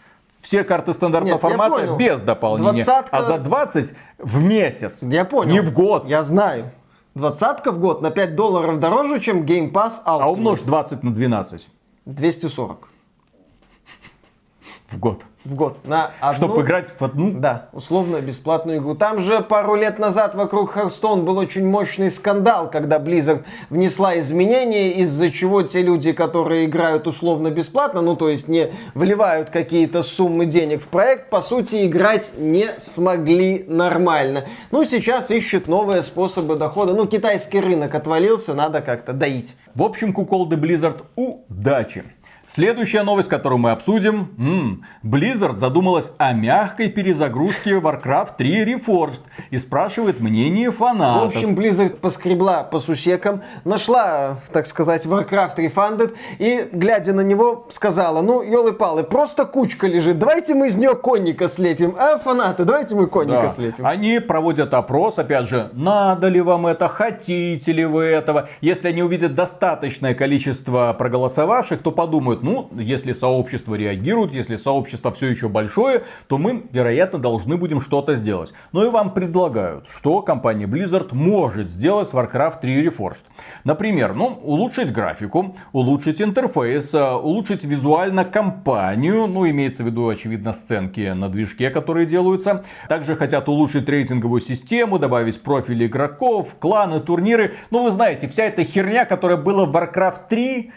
Speaker 1: все карты стандартного Нет, формата без дополнения. Двадцатка... А за 20 в месяц.
Speaker 2: Я понял.
Speaker 1: Не в год.
Speaker 2: Я знаю. Двадцатка в год на 5 долларов дороже, чем Game Pass
Speaker 1: Ultimate. А умножь 20 на 12.
Speaker 2: 240.
Speaker 1: В год.
Speaker 2: В год на одну...
Speaker 1: Чтобы играть в одну?
Speaker 2: Да, условно-бесплатную игру. Там же пару лет назад вокруг Hearthstone был очень мощный скандал, когда Blizzard внесла изменения, из-за чего те люди, которые играют условно-бесплатно, ну то есть не вливают какие-то суммы денег в проект, по сути играть не смогли нормально. Ну сейчас ищут новые способы дохода. Ну китайский рынок отвалился, надо как-то доить.
Speaker 1: В общем, куколды Blizzard удачи! Следующая новость, которую мы обсудим. М-м, Blizzard задумалась о мягкой перезагрузке Warcraft 3 Reforged и спрашивает мнение фанатов.
Speaker 2: В общем, Blizzard поскребла по сусекам, нашла, так сказать, Warcraft Refunded и, глядя на него, сказала, ну, елы-палы, просто кучка лежит, давайте мы из нее конника слепим. А, фанаты, давайте мы конника
Speaker 1: Да.
Speaker 2: слепим.
Speaker 1: Они проводят опрос, опять же, надо ли вам это, хотите ли вы этого. Если они увидят достаточное количество проголосовавших, то подумают, ну, если сообщество реагирует, если сообщество все еще большое, то мы, вероятно, должны будем что-то сделать. Ну и вам предлагают, что компания Blizzard может сделать с Warcraft 3 Reforged. Например, ну, улучшить графику, улучшить интерфейс, э, улучшить визуально компанию, ну, имеется в виду, очевидно, сценки на движке, которые делаются. Также хотят улучшить рейтинговую систему, добавить профили игроков, кланы, турниры. Ну, вы знаете, вся эта херня, которая была в Warcraft 3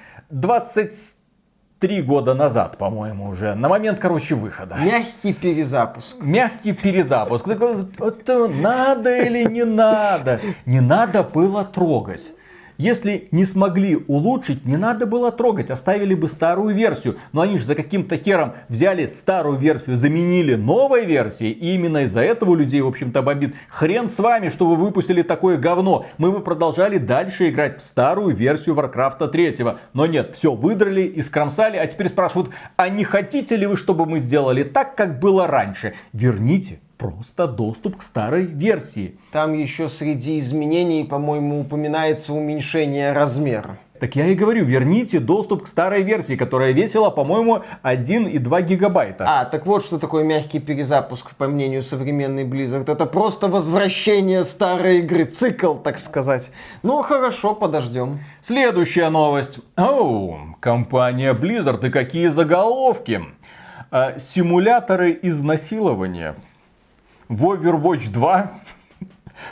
Speaker 1: 23 года назад, по-моему, уже. На момент, короче, выхода.
Speaker 2: Мягкий перезапуск.
Speaker 1: Мягкий перезапуск. Такой, Это надо или не надо? Не надо было трогать. Если не смогли улучшить, не надо было трогать, оставили бы старую версию. Но они же за каким-то хером взяли старую версию, заменили новой версией. И именно из-за этого людей, в общем-то, бомбит. Хрен с вами, что вы выпустили такое говно. Мы бы продолжали дальше играть в старую версию Warcraft 3. Но нет, все выдрали и скромсали. А теперь спрашивают, а не хотите ли вы, чтобы мы сделали так, как было раньше? Верните просто доступ к старой версии.
Speaker 2: Там еще среди изменений, по-моему, упоминается уменьшение размера.
Speaker 1: Так я и говорю, верните доступ к старой версии, которая весила, по-моему, 1,2 гигабайта.
Speaker 2: А, так вот, что такое мягкий перезапуск, по мнению современной Blizzard. Это просто возвращение старой игры, цикл, так сказать. Ну, хорошо, подождем.
Speaker 1: Следующая новость. Оу, компания Blizzard и какие заголовки. А, симуляторы изнасилования. В Overwatch 2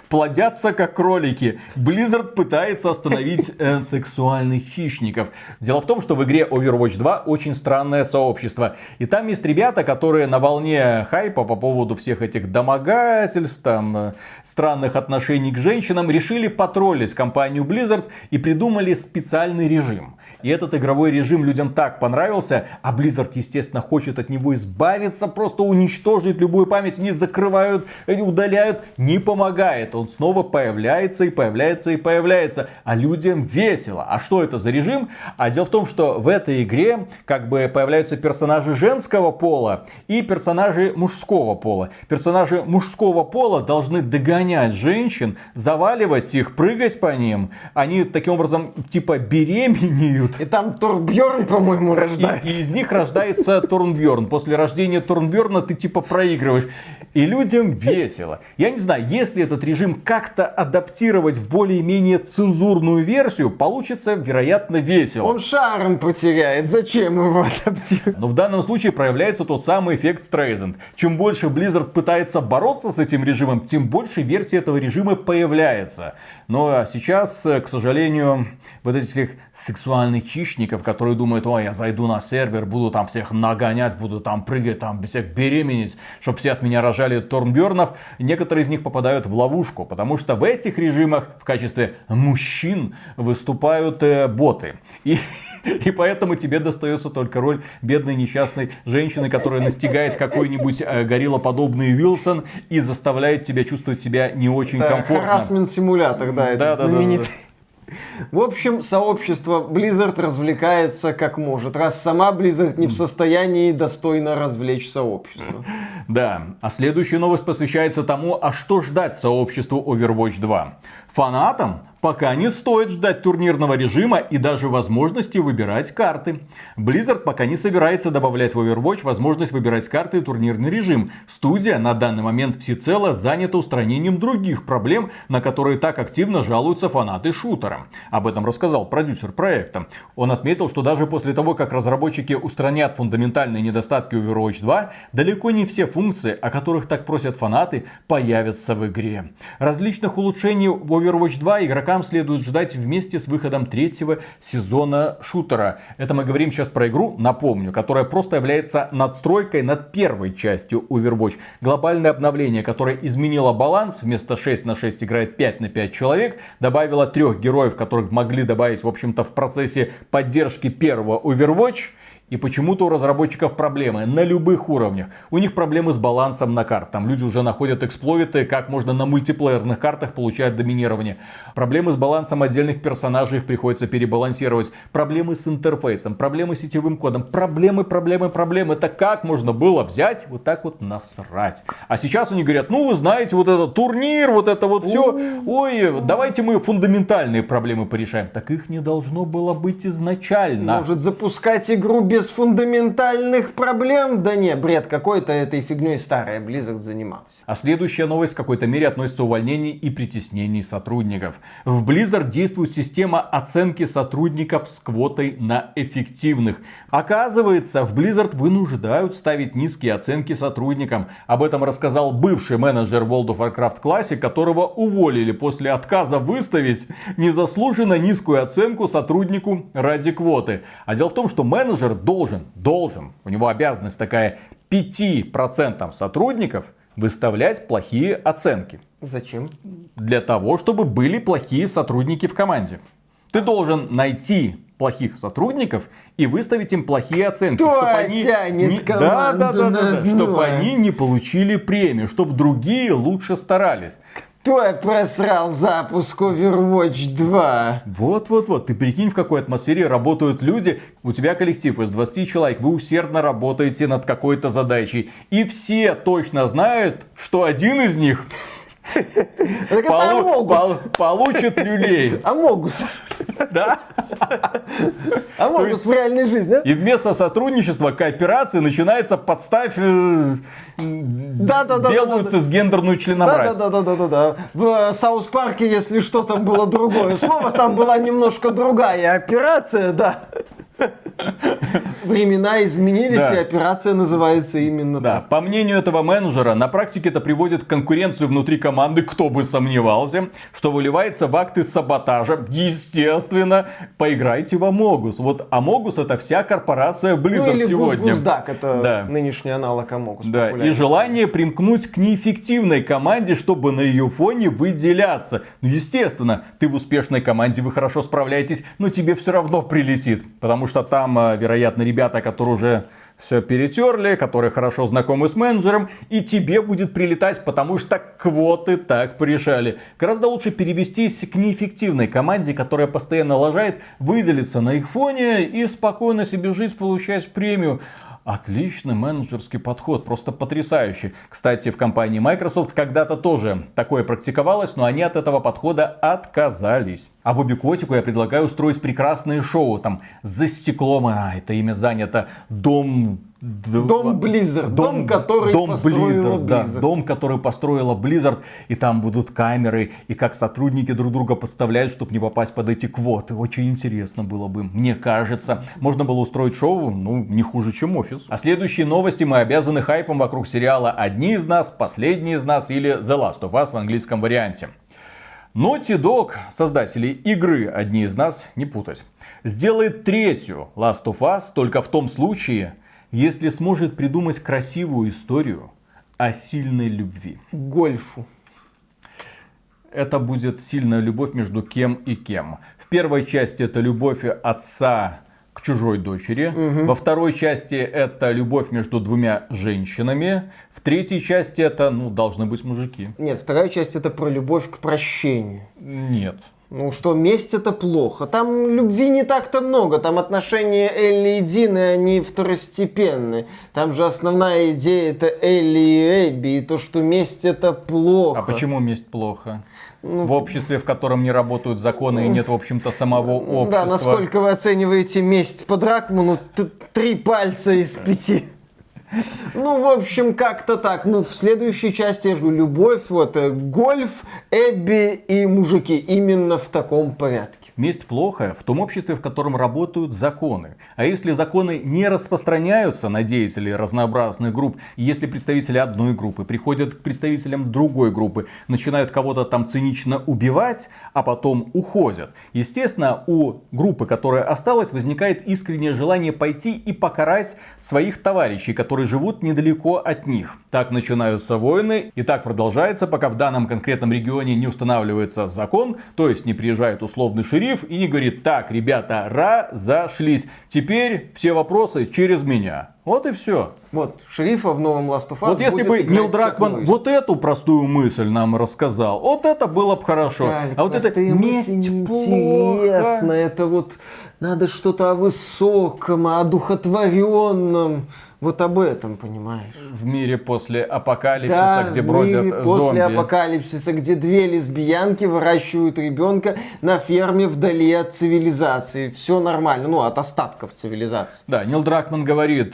Speaker 1: плодятся как кролики. Blizzard пытается остановить э, сексуальных хищников. Дело в том, что в игре Overwatch 2 очень странное сообщество. И там есть ребята, которые на волне хайпа по поводу всех этих домогательств, там, э, странных отношений к женщинам, решили потроллить компанию Blizzard и придумали специальный режим. И этот игровой режим людям так понравился, а Blizzard, естественно, хочет от него избавиться, просто уничтожить любую память. Они закрывают, удаляют, не помогает. Он снова появляется и появляется и появляется. А людям весело. А что это за режим? А дело в том, что в этой игре как бы появляются персонажи женского пола и персонажи мужского пола. Персонажи мужского пола должны догонять женщин, заваливать их, прыгать по ним. Они таким образом типа беременеют.
Speaker 2: И там Турбьерн, по-моему,
Speaker 1: И,
Speaker 2: рождается.
Speaker 1: и из них рождается Турнбьорн. После рождения Турнбьорна ты типа проигрываешь. И людям весело. Я не знаю, если этот режим как-то адаптировать в более-менее цензурную версию, получится, вероятно, весело.
Speaker 2: Он шарм потеряет, зачем его адаптировать?
Speaker 1: Но в данном случае проявляется тот самый эффект Стрейзенд. Чем больше Blizzard пытается бороться с этим режимом, тем больше версий этого режима появляется. Но сейчас, э, к сожалению, вот этих всех сексуальных хищников, которые думают, ой, я зайду на сервер, буду там всех нагонять, буду там прыгать, там всех беременеть, чтобы все от меня рожали Торнбернов, некоторые из них попадают в ловушку, потому что в этих режимах в качестве мужчин выступают э, боты. И и поэтому тебе достается только роль бедной несчастной женщины, которая настигает какой-нибудь э, гориллоподобный Вилсон и заставляет тебя чувствовать себя не очень
Speaker 2: Это
Speaker 1: комфортно.
Speaker 2: Харасмент симулятор, да, это
Speaker 1: Да-да-да-да-да.
Speaker 2: знаменитый. В общем, сообщество Blizzard развлекается как может, раз сама Blizzard не в состоянии достойно развлечь сообщество.
Speaker 1: Да, а следующая новость посвящается тому, а что ждать сообществу Overwatch 2. Фанатам пока не стоит ждать турнирного режима и даже возможности выбирать карты. Blizzard пока не собирается добавлять в Overwatch возможность выбирать карты и турнирный режим. Студия на данный момент всецело занята устранением других проблем, на которые так активно жалуются фанаты шутера. Об этом рассказал продюсер проекта. Он отметил, что даже после того, как разработчики устранят фундаментальные недостатки Overwatch 2, далеко не все функции, о которых так просят фанаты, появятся в игре. Различных улучшений в Overwatch 2 игрокам игрокам следует ждать вместе с выходом третьего сезона шутера. Это мы говорим сейчас про игру, напомню, которая просто является надстройкой над первой частью Overwatch. Глобальное обновление, которое изменило баланс, вместо 6 на 6 играет 5 на 5 человек, добавило трех героев, которых могли добавить, в общем-то, в процессе поддержки первого Overwatch. И почему-то у разработчиков проблемы на любых уровнях. У них проблемы с балансом на карт. Там люди уже находят эксплойты, как можно на мультиплеерных картах получать доминирование. Проблемы с балансом отдельных персонажей, их приходится перебалансировать. Проблемы с интерфейсом, проблемы с сетевым кодом. Проблемы, проблемы, проблемы. Это как можно было взять вот так вот насрать. А сейчас они говорят, ну вы знаете, вот этот турнир, вот это вот все. Ой, давайте мы фундаментальные проблемы порешаем. Так их не должно было быть изначально.
Speaker 2: Может запускать игру без без фундаментальных проблем. Да не, бред какой-то этой фигней старая Blizzard занимался.
Speaker 1: А следующая новость в какой-то мере относится увольнений и притеснений сотрудников. В Blizzard действует система оценки сотрудников с квотой на эффективных. Оказывается, в Blizzard вынуждают ставить низкие оценки сотрудникам. Об этом рассказал бывший менеджер World of Warcraft Classic, которого уволили после отказа выставить незаслуженно низкую оценку сотруднику ради квоты. А дело в том, что менеджер должен, должен, у него обязанность такая 5% сотрудников выставлять плохие оценки.
Speaker 2: Зачем?
Speaker 1: Для того, чтобы были плохие сотрудники в команде. Ты должен найти плохих сотрудников и выставить им плохие оценки.
Speaker 2: Кто чтобы они не... да, да, да, да,
Speaker 1: да, чтобы они не получили премию, чтобы другие лучше старались.
Speaker 2: Кто я просрал запуск Overwatch 2?
Speaker 1: Вот-вот-вот, ты прикинь, в какой атмосфере работают люди. У тебя коллектив из 20 человек, вы усердно работаете над какой-то задачей. И все точно знают, что один из них Полу- пол- получит люлей.
Speaker 2: Амогус.
Speaker 1: Да?
Speaker 2: Амогус в реальной жизни.
Speaker 1: И вместо сотрудничества, кооперации начинается подставь э, да, да, да, делаются с гендерную членобразие.
Speaker 2: Да, да, да, да, да, В э, Саус Парке, если что, там было другое слово, там была немножко другая операция, да. Времена изменились, да. и операция называется именно
Speaker 1: да. так. По мнению этого менеджера, на практике это приводит к конкуренцию внутри команды, кто бы сомневался, что выливается в акты саботажа. Естественно, поиграйте в Амогус. Вот Амогус это вся корпорация Blizzard ну, или сегодня.
Speaker 2: Гузгуздак, это да. нынешний аналог Амогус.
Speaker 1: Да, и желание примкнуть к неэффективной команде, чтобы на ее фоне выделяться. Ну, естественно, ты в успешной команде, вы хорошо справляетесь, но тебе все равно прилетит. Потому потому что там, э, вероятно, ребята, которые уже все перетерли, которые хорошо знакомы с менеджером, и тебе будет прилетать, потому что квоты так порешали. Гораздо лучше перевестись к неэффективной команде, которая постоянно лажает, выделиться на их фоне и спокойно себе жить, получать премию. Отличный менеджерский подход, просто потрясающий. Кстати, в компании Microsoft когда-то тоже такое практиковалось, но они от этого подхода отказались. А Бобби Котику я предлагаю устроить прекрасное шоу. Там за стеклом, а, это имя занято, дом
Speaker 2: Дом Blizzard, дом, дом который дом построила Blizzard, Blizzard.
Speaker 1: Да, дом, который построила Blizzard, и там будут камеры, и как сотрудники друг друга подставляют, чтобы не попасть под эти квоты. Очень интересно было бы, мне кажется. Можно было устроить шоу, ну, не хуже, чем офис. А следующие новости мы обязаны хайпом вокруг сериала «Одни из нас», «Последние из нас» или «The Last of Us» в английском варианте. Naughty Dog, создатели игры «Одни из нас», не путать, сделает третью Last of Us только в том случае, если сможет придумать красивую историю о сильной любви.
Speaker 2: Гольфу.
Speaker 1: Это будет сильная любовь между кем и кем. В первой части это любовь отца к чужой дочери. Угу. Во второй части это любовь между двумя женщинами. В третьей части это, ну, должны быть мужики.
Speaker 2: Нет, вторая часть это про любовь к прощению.
Speaker 1: Нет.
Speaker 2: Ну что, месть это плохо. Там любви не так-то много. Там отношения Элли и Дины, они второстепенны. Там же основная идея это Элли и Эбби. И то, что месть это плохо.
Speaker 1: А почему месть плохо? Ну, в обществе, в котором не работают законы и нет, в общем-то, самого общества.
Speaker 2: Да, насколько вы оцениваете месть по Дракману? Три пальца из пяти. Ну, в общем, как-то так. Ну, в следующей части, я же говорю, любовь, вот, э, гольф, Эбби и мужики. Именно в таком порядке.
Speaker 1: Месть плохо в том обществе, в котором работают законы. А если законы не распространяются на деятелей разнообразных групп, если представители одной группы приходят к представителям другой группы, начинают кого-то там цинично убивать, а потом уходят, естественно, у группы, которая осталась, возникает искреннее желание пойти и покарать своих товарищей, которые живут недалеко от них. Так начинаются войны, и так продолжается, пока в данном конкретном регионе не устанавливается закон, то есть не приезжает условный шериф, шериф и говорит, так, ребята, разошлись. Теперь все вопросы через меня. Вот и все.
Speaker 2: Вот, шерифа в новом Last of Us
Speaker 1: Вот если бы Нил Дракман вот эту простую мысль нам рассказал, вот это было бы хорошо. Да, а вот это месть. Интересно,
Speaker 2: это вот надо что-то о высоком, о одухотворенном. Вот об этом, понимаешь?
Speaker 1: В мире после апокалипсиса, да, где бродят мире
Speaker 2: после апокалипсиса, где две лесбиянки выращивают ребенка на ферме вдали от цивилизации. Все нормально, ну, от остатков цивилизации.
Speaker 1: Да, Нил Дракман говорит,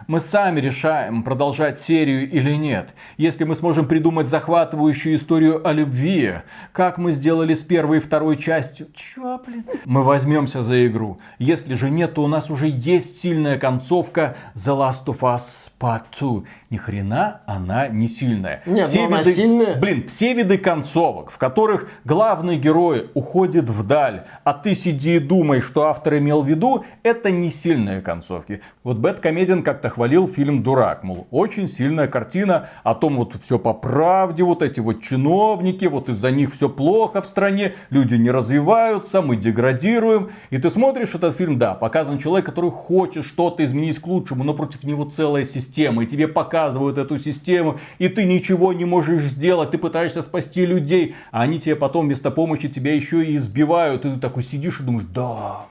Speaker 1: мы сами решаем, продолжать серию или нет. Если мы сможем придумать захватывающую историю о любви, как мы сделали с первой и второй частью, чё, блин? Мы возьмемся за игру. Если же нет, то у нас уже есть сильная концовка The Last of Us Part 2 ни хрена она не сильная.
Speaker 2: Нет, все виды, она сильная.
Speaker 1: Блин, все виды концовок, в которых главный герой уходит вдаль, а ты сиди и думай, что автор имел в виду, это не сильные концовки. Вот Бэт Комедиан как-то хвалил фильм «Дурак», мол, очень сильная картина о том, вот все по правде, вот эти вот чиновники, вот из-за них все плохо в стране, люди не развиваются, мы деградируем. И ты смотришь этот фильм, да, показан человек, который хочет что-то изменить к лучшему, но против него целая система, и тебе показывают эту систему, и ты ничего не можешь сделать, ты пытаешься спасти людей, а они тебе потом вместо помощи тебя еще и избивают, и ты такой сидишь и думаешь, да,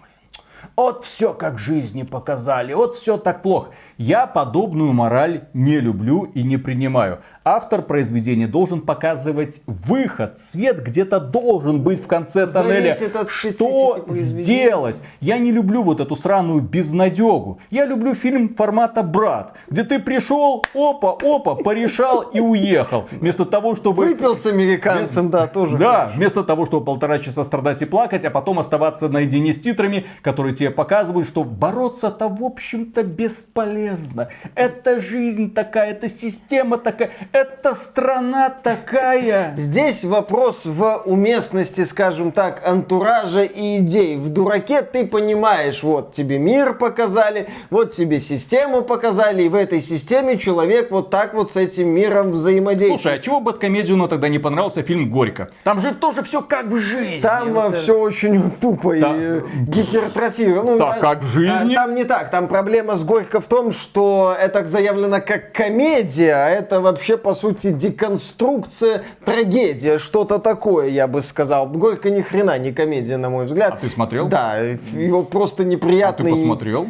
Speaker 1: вот все как в жизни показали, вот все так плохо. Я подобную мораль не люблю и не принимаю автор произведения должен показывать выход, свет где-то должен быть в конце тоннеля. Что сделать? Я не люблю вот эту сраную безнадегу. Я люблю фильм формата «Брат», где ты пришел, опа, опа, порешал и уехал. Вместо того, чтобы...
Speaker 2: Выпил с американцем, да, тоже.
Speaker 1: Да, вместо того, чтобы полтора часа страдать и плакать, а потом оставаться наедине с титрами, которые тебе показывают, что бороться-то в общем-то бесполезно. Это жизнь такая, это система такая, это страна такая.
Speaker 2: Здесь вопрос в уместности, скажем так, антуража и идей. В дураке ты понимаешь, вот тебе мир показали, вот тебе систему показали, и в этой системе человек вот так вот с этим миром взаимодействует.
Speaker 1: Слушай, а чего Бэткомедиану тогда не понравился фильм «Горько»? Там же тоже все как в жизни.
Speaker 2: Там вот все это... очень тупо и э, гипертрофировано.
Speaker 1: Ну, так, а, как в жизни?
Speaker 2: А, там не так. Там проблема с «Горько» в том, что это заявлено как комедия, а это вообще по сути, деконструкция, трагедия, что-то такое, я бы сказал. Горько ни хрена не комедия, на мой взгляд.
Speaker 1: А ты смотрел?
Speaker 2: Да, его просто неприятный...
Speaker 1: А ты посмотрел?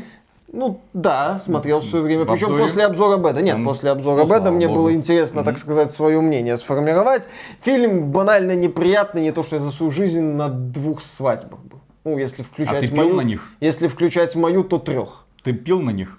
Speaker 2: Ну да, смотрел в свое время. Причем после обзора Беда. Нет, Он... после обзора ну, Беда мне Богу. было интересно, mm-hmm. так сказать, свое мнение сформировать. Фильм банально неприятный, не то что я за свою жизнь на двух свадьбах был. Ну, если включать
Speaker 1: а ты
Speaker 2: мою.
Speaker 1: Пил на них?
Speaker 2: Если включать мою, то трех.
Speaker 1: Ты пил на них?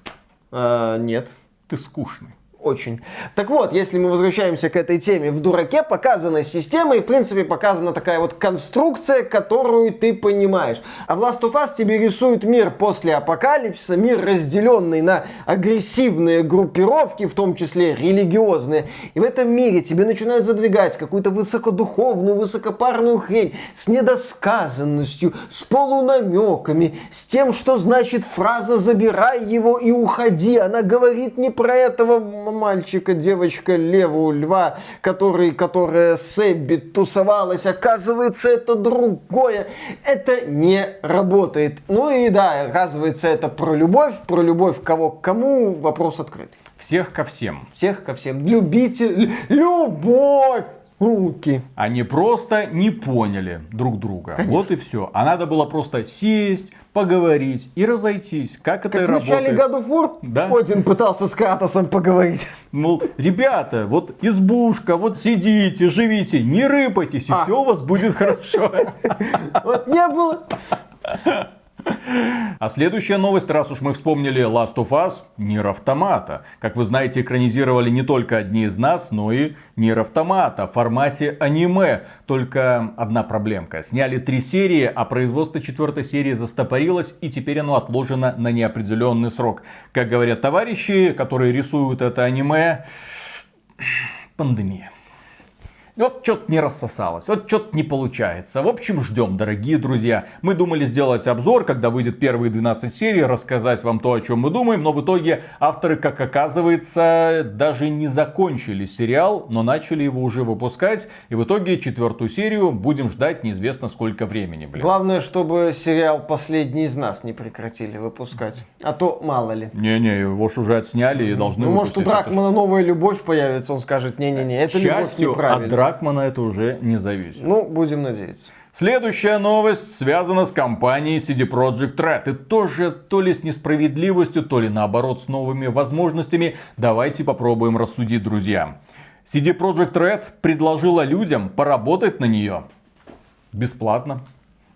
Speaker 2: А, нет.
Speaker 1: Ты скучный
Speaker 2: очень. Так вот, если мы возвращаемся к этой теме, в «Дураке» показана система и, в принципе, показана такая вот конструкция, которую ты понимаешь. А в Last of Us тебе рисуют мир после апокалипсиса, мир разделенный на агрессивные группировки, в том числе религиозные. И в этом мире тебе начинают задвигать какую-то высокодуховную, высокопарную хрень с недосказанностью, с полунамеками, с тем, что значит фраза «забирай его и уходи». Она говорит не про этого мальчика, девочка, леву, льва, который, которая с Эбби тусовалась, оказывается, это другое. Это не работает. Ну и да, оказывается, это про любовь, про любовь кого к кому, вопрос открытый.
Speaker 1: Всех ко всем.
Speaker 2: Всех ко всем. Любите, любовь! Руки.
Speaker 1: Они просто не поняли друг друга.
Speaker 2: Конечно.
Speaker 1: Вот и все. А надо было просто сесть, поговорить и разойтись. Как это
Speaker 2: Как в начале. God of War
Speaker 1: Да.
Speaker 2: Один пытался с Кратосом поговорить.
Speaker 1: Мол, ребята, вот избушка, вот сидите, живите, не рыпайтесь, и
Speaker 2: А.
Speaker 1: все у вас будет хорошо.
Speaker 2: Вот не было.
Speaker 1: А следующая новость, раз уж мы вспомнили Last of Us, Нир Автомата. Как вы знаете, экранизировали не только одни из нас, но и Нир Автомата в формате аниме. Только одна проблемка. Сняли три серии, а производство четвертой серии застопорилось, и теперь оно отложено на неопределенный срок. Как говорят товарищи, которые рисуют это аниме, пандемия. Вот что-то не рассосалось, вот что-то не получается. В общем, ждем, дорогие друзья. Мы думали сделать обзор, когда выйдет первые 12 серий, рассказать вам то, о чем мы думаем, но в итоге авторы, как оказывается, даже не закончили сериал, но начали его уже выпускать. И в итоге четвертую серию будем ждать неизвестно сколько времени, блин.
Speaker 2: Главное, чтобы сериал «Последний из нас» не прекратили выпускать. А то мало ли.
Speaker 1: Не-не, его ж уже отсняли и должны
Speaker 2: Ну, может, у Дракмана новая любовь появится, он скажет, не-не-не, это любовь неправильная.
Speaker 1: Дракмана это уже не зависит.
Speaker 2: Ну, будем надеяться.
Speaker 1: Следующая новость связана с компанией CD Projekt Red. И тоже то ли с несправедливостью, то ли наоборот с новыми возможностями. Давайте попробуем рассудить, друзья. CD Projekt Red предложила людям поработать на нее бесплатно.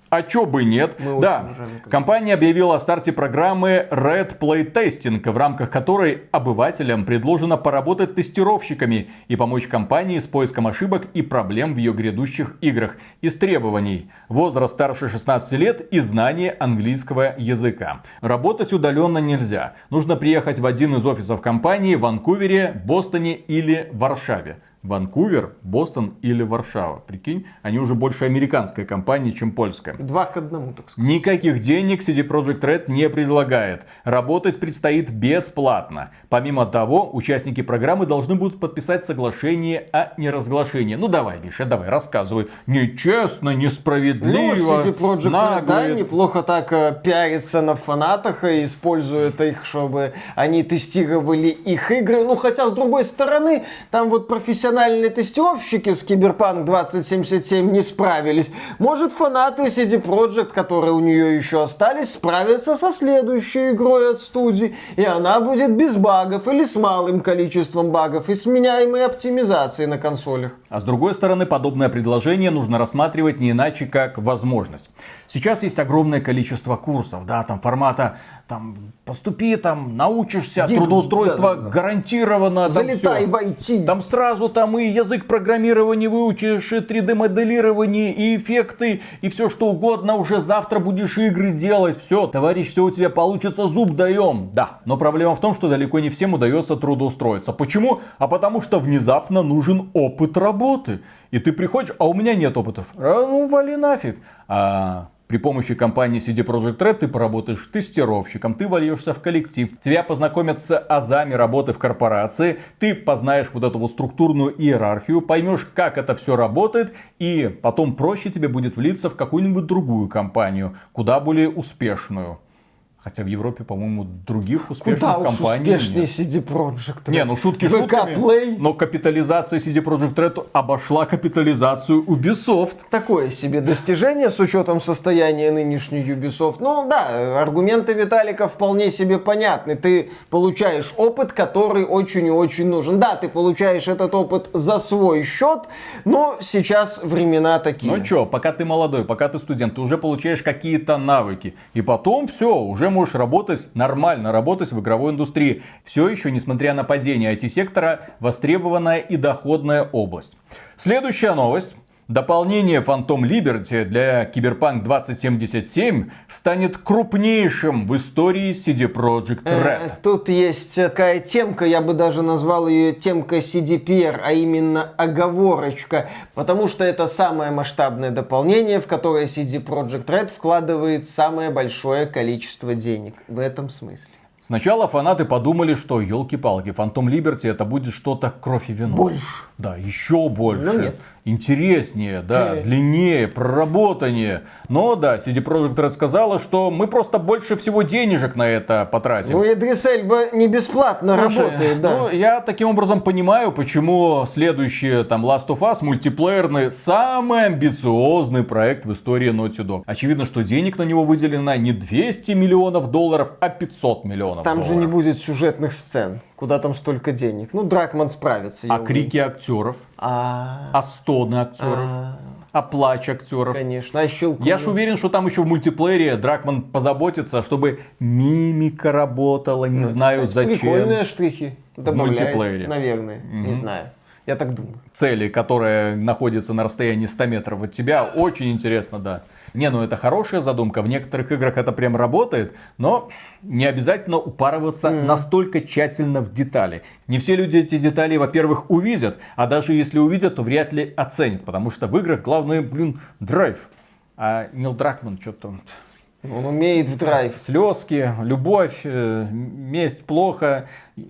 Speaker 1: А чё бы нет?
Speaker 2: Мы
Speaker 1: да,
Speaker 2: уважаем
Speaker 1: компания объявила о старте программы Red Playtesting, в рамках которой обывателям предложено поработать тестировщиками и помочь компании с поиском ошибок и проблем в ее грядущих играх. Из требований возраст старше 16 лет и знание английского языка. Работать удаленно нельзя. Нужно приехать в один из офисов компании в Ванкувере, Бостоне или Варшаве. Ванкувер, Бостон или Варшава. Прикинь, они уже больше американская компания, чем польская.
Speaker 2: Два к одному, так сказать.
Speaker 1: Никаких денег CD Projekt Red не предлагает. Работать предстоит бесплатно. Помимо того, участники программы должны будут подписать соглашение о неразглашении. Ну давай, Миша, давай, рассказывай. Нечестно, несправедливо,
Speaker 2: Ну, CD Projekt Red, да, неплохо так э, пиарится на фанатах и использует их, чтобы они тестировали их игры. Ну, хотя, с другой стороны, там вот профессиональные тестировщики с Cyberpunk 2077 не справились. Может, фанаты CD Projekt, которые у нее еще остались, справятся со следующей игрой от студии, и она будет без багов или с малым количеством багов и сменяемой оптимизацией на консолях.
Speaker 1: А с другой стороны, подобное предложение нужно рассматривать не иначе, как возможность. Сейчас есть огромное количество курсов, да, там формата, там, поступи, там, научишься,
Speaker 2: Гиг,
Speaker 1: трудоустройство
Speaker 2: да, да,
Speaker 1: там
Speaker 2: Залетай
Speaker 1: всё.
Speaker 2: в IT.
Speaker 1: Там сразу там и язык программирования выучишь, и 3D-моделирование, и эффекты, и все что угодно. Уже завтра будешь игры делать. Все, товарищ, все у тебя получится, зуб даем. Да, но проблема в том, что далеко не всем удается трудоустроиться. Почему? А потому что внезапно нужен опыт работы. И ты приходишь, а у меня нет опытов. А, ну, вали нафиг. А при помощи компании CD Projekt Red ты поработаешь тестировщиком, ты вольешься в коллектив, тебя познакомят с азами работы в корпорации, ты познаешь вот эту вот структурную иерархию, поймешь, как это все работает, и потом проще тебе будет влиться в какую-нибудь другую компанию, куда более успешную. Хотя в Европе, по-моему, других успешных
Speaker 2: Куда уж
Speaker 1: компаний
Speaker 2: успешнее
Speaker 1: нет.
Speaker 2: CD Projekt.
Speaker 1: Не, ну шутки
Speaker 2: VK
Speaker 1: шутками,
Speaker 2: Play.
Speaker 1: но капитализация CD Projekt Red обошла капитализацию Ubisoft.
Speaker 2: Такое себе достижение с учетом состояния нынешней Ubisoft. Ну да, аргументы Виталика вполне себе понятны. Ты получаешь опыт, который очень и очень нужен. Да, ты получаешь этот опыт за свой счет, но сейчас времена такие.
Speaker 1: Ну чё, пока ты молодой, пока ты студент, ты уже получаешь какие-то навыки. И потом все, уже можешь работать нормально, работать в игровой индустрии. Все еще, несмотря на падение IT-сектора, востребованная и доходная область. Следующая новость. Дополнение Phantom Liberty для Cyberpunk 2077 станет крупнейшим в истории CD Projekt
Speaker 2: Э,
Speaker 1: Red.
Speaker 2: Тут есть такая темка, я бы даже назвал ее темка CDPR, а именно оговорочка, потому что это самое масштабное дополнение, в которое CD Projekt Red вкладывает самое большое количество денег. В этом смысле.
Speaker 1: Сначала фанаты подумали, что елки-палки, Phantom Liberty это будет что-то кровь и вино.
Speaker 2: Больше.
Speaker 1: Да, еще больше.
Speaker 2: Но нет.
Speaker 1: Интереснее, да, длиннее, проработаннее. Но да, CD Projekt Red сказала, что мы просто больше всего денежек на это потратим.
Speaker 2: Ну, Идрис Эльба не бесплатно
Speaker 1: Слушай,
Speaker 2: работает, да.
Speaker 1: Ну, я таким образом понимаю, почему следующий там Last of Us мультиплеерный самый амбициозный проект в истории Naughty Dog. Очевидно, что денег на него выделено не 200 миллионов долларов, а 500 миллионов
Speaker 2: Там
Speaker 1: долларов.
Speaker 2: же не будет сюжетных сцен. Куда там столько денег? Ну, Дракман справится.
Speaker 1: А крики актеров,
Speaker 2: А,
Speaker 1: а стоны актеров,
Speaker 2: а,
Speaker 1: а плач актеров.
Speaker 2: конечно. А щелкунья?
Speaker 1: Я ж уверен, что там еще в мультиплеере Дракман позаботится, чтобы мимика работала, не
Speaker 2: Ну,
Speaker 1: знаю
Speaker 2: кстати,
Speaker 1: зачем.
Speaker 2: Прикольные штрихи. Добавляет,
Speaker 1: мультиплеере.
Speaker 2: Наверное. Не знаю. Я так думаю.
Speaker 1: цели, которая находится на расстоянии 100 метров от тебя, очень интересно, да. Не, ну это хорошая задумка, в некоторых играх это прям работает, но не обязательно упарываться настолько тщательно в детали. Не все люди эти детали, во-первых, увидят, а даже если увидят, то вряд ли оценят, потому что в играх главное, блин, драйв. А Нил Дракман что-то
Speaker 2: Он умеет в драйв.
Speaker 1: слезки, любовь, э, месть плохо,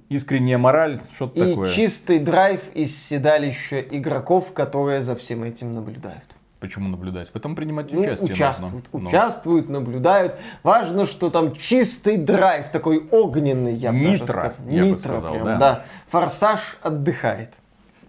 Speaker 1: искренняя мораль, что-то
Speaker 2: И
Speaker 1: такое.
Speaker 2: чистый драйв из седалища игроков, которые за всем этим наблюдают.
Speaker 1: Почему наблюдать? В этом принимать
Speaker 2: Ну,
Speaker 1: участие
Speaker 2: участвуют,
Speaker 1: нужно. Ну.
Speaker 2: участвуют, наблюдают. Важно, что там чистый драйв, такой огненный, я бы даже
Speaker 1: Нитро,
Speaker 2: сказал.
Speaker 1: я бы
Speaker 2: Нитро
Speaker 1: сказал,
Speaker 2: прям,
Speaker 1: да.
Speaker 2: да. Форсаж отдыхает.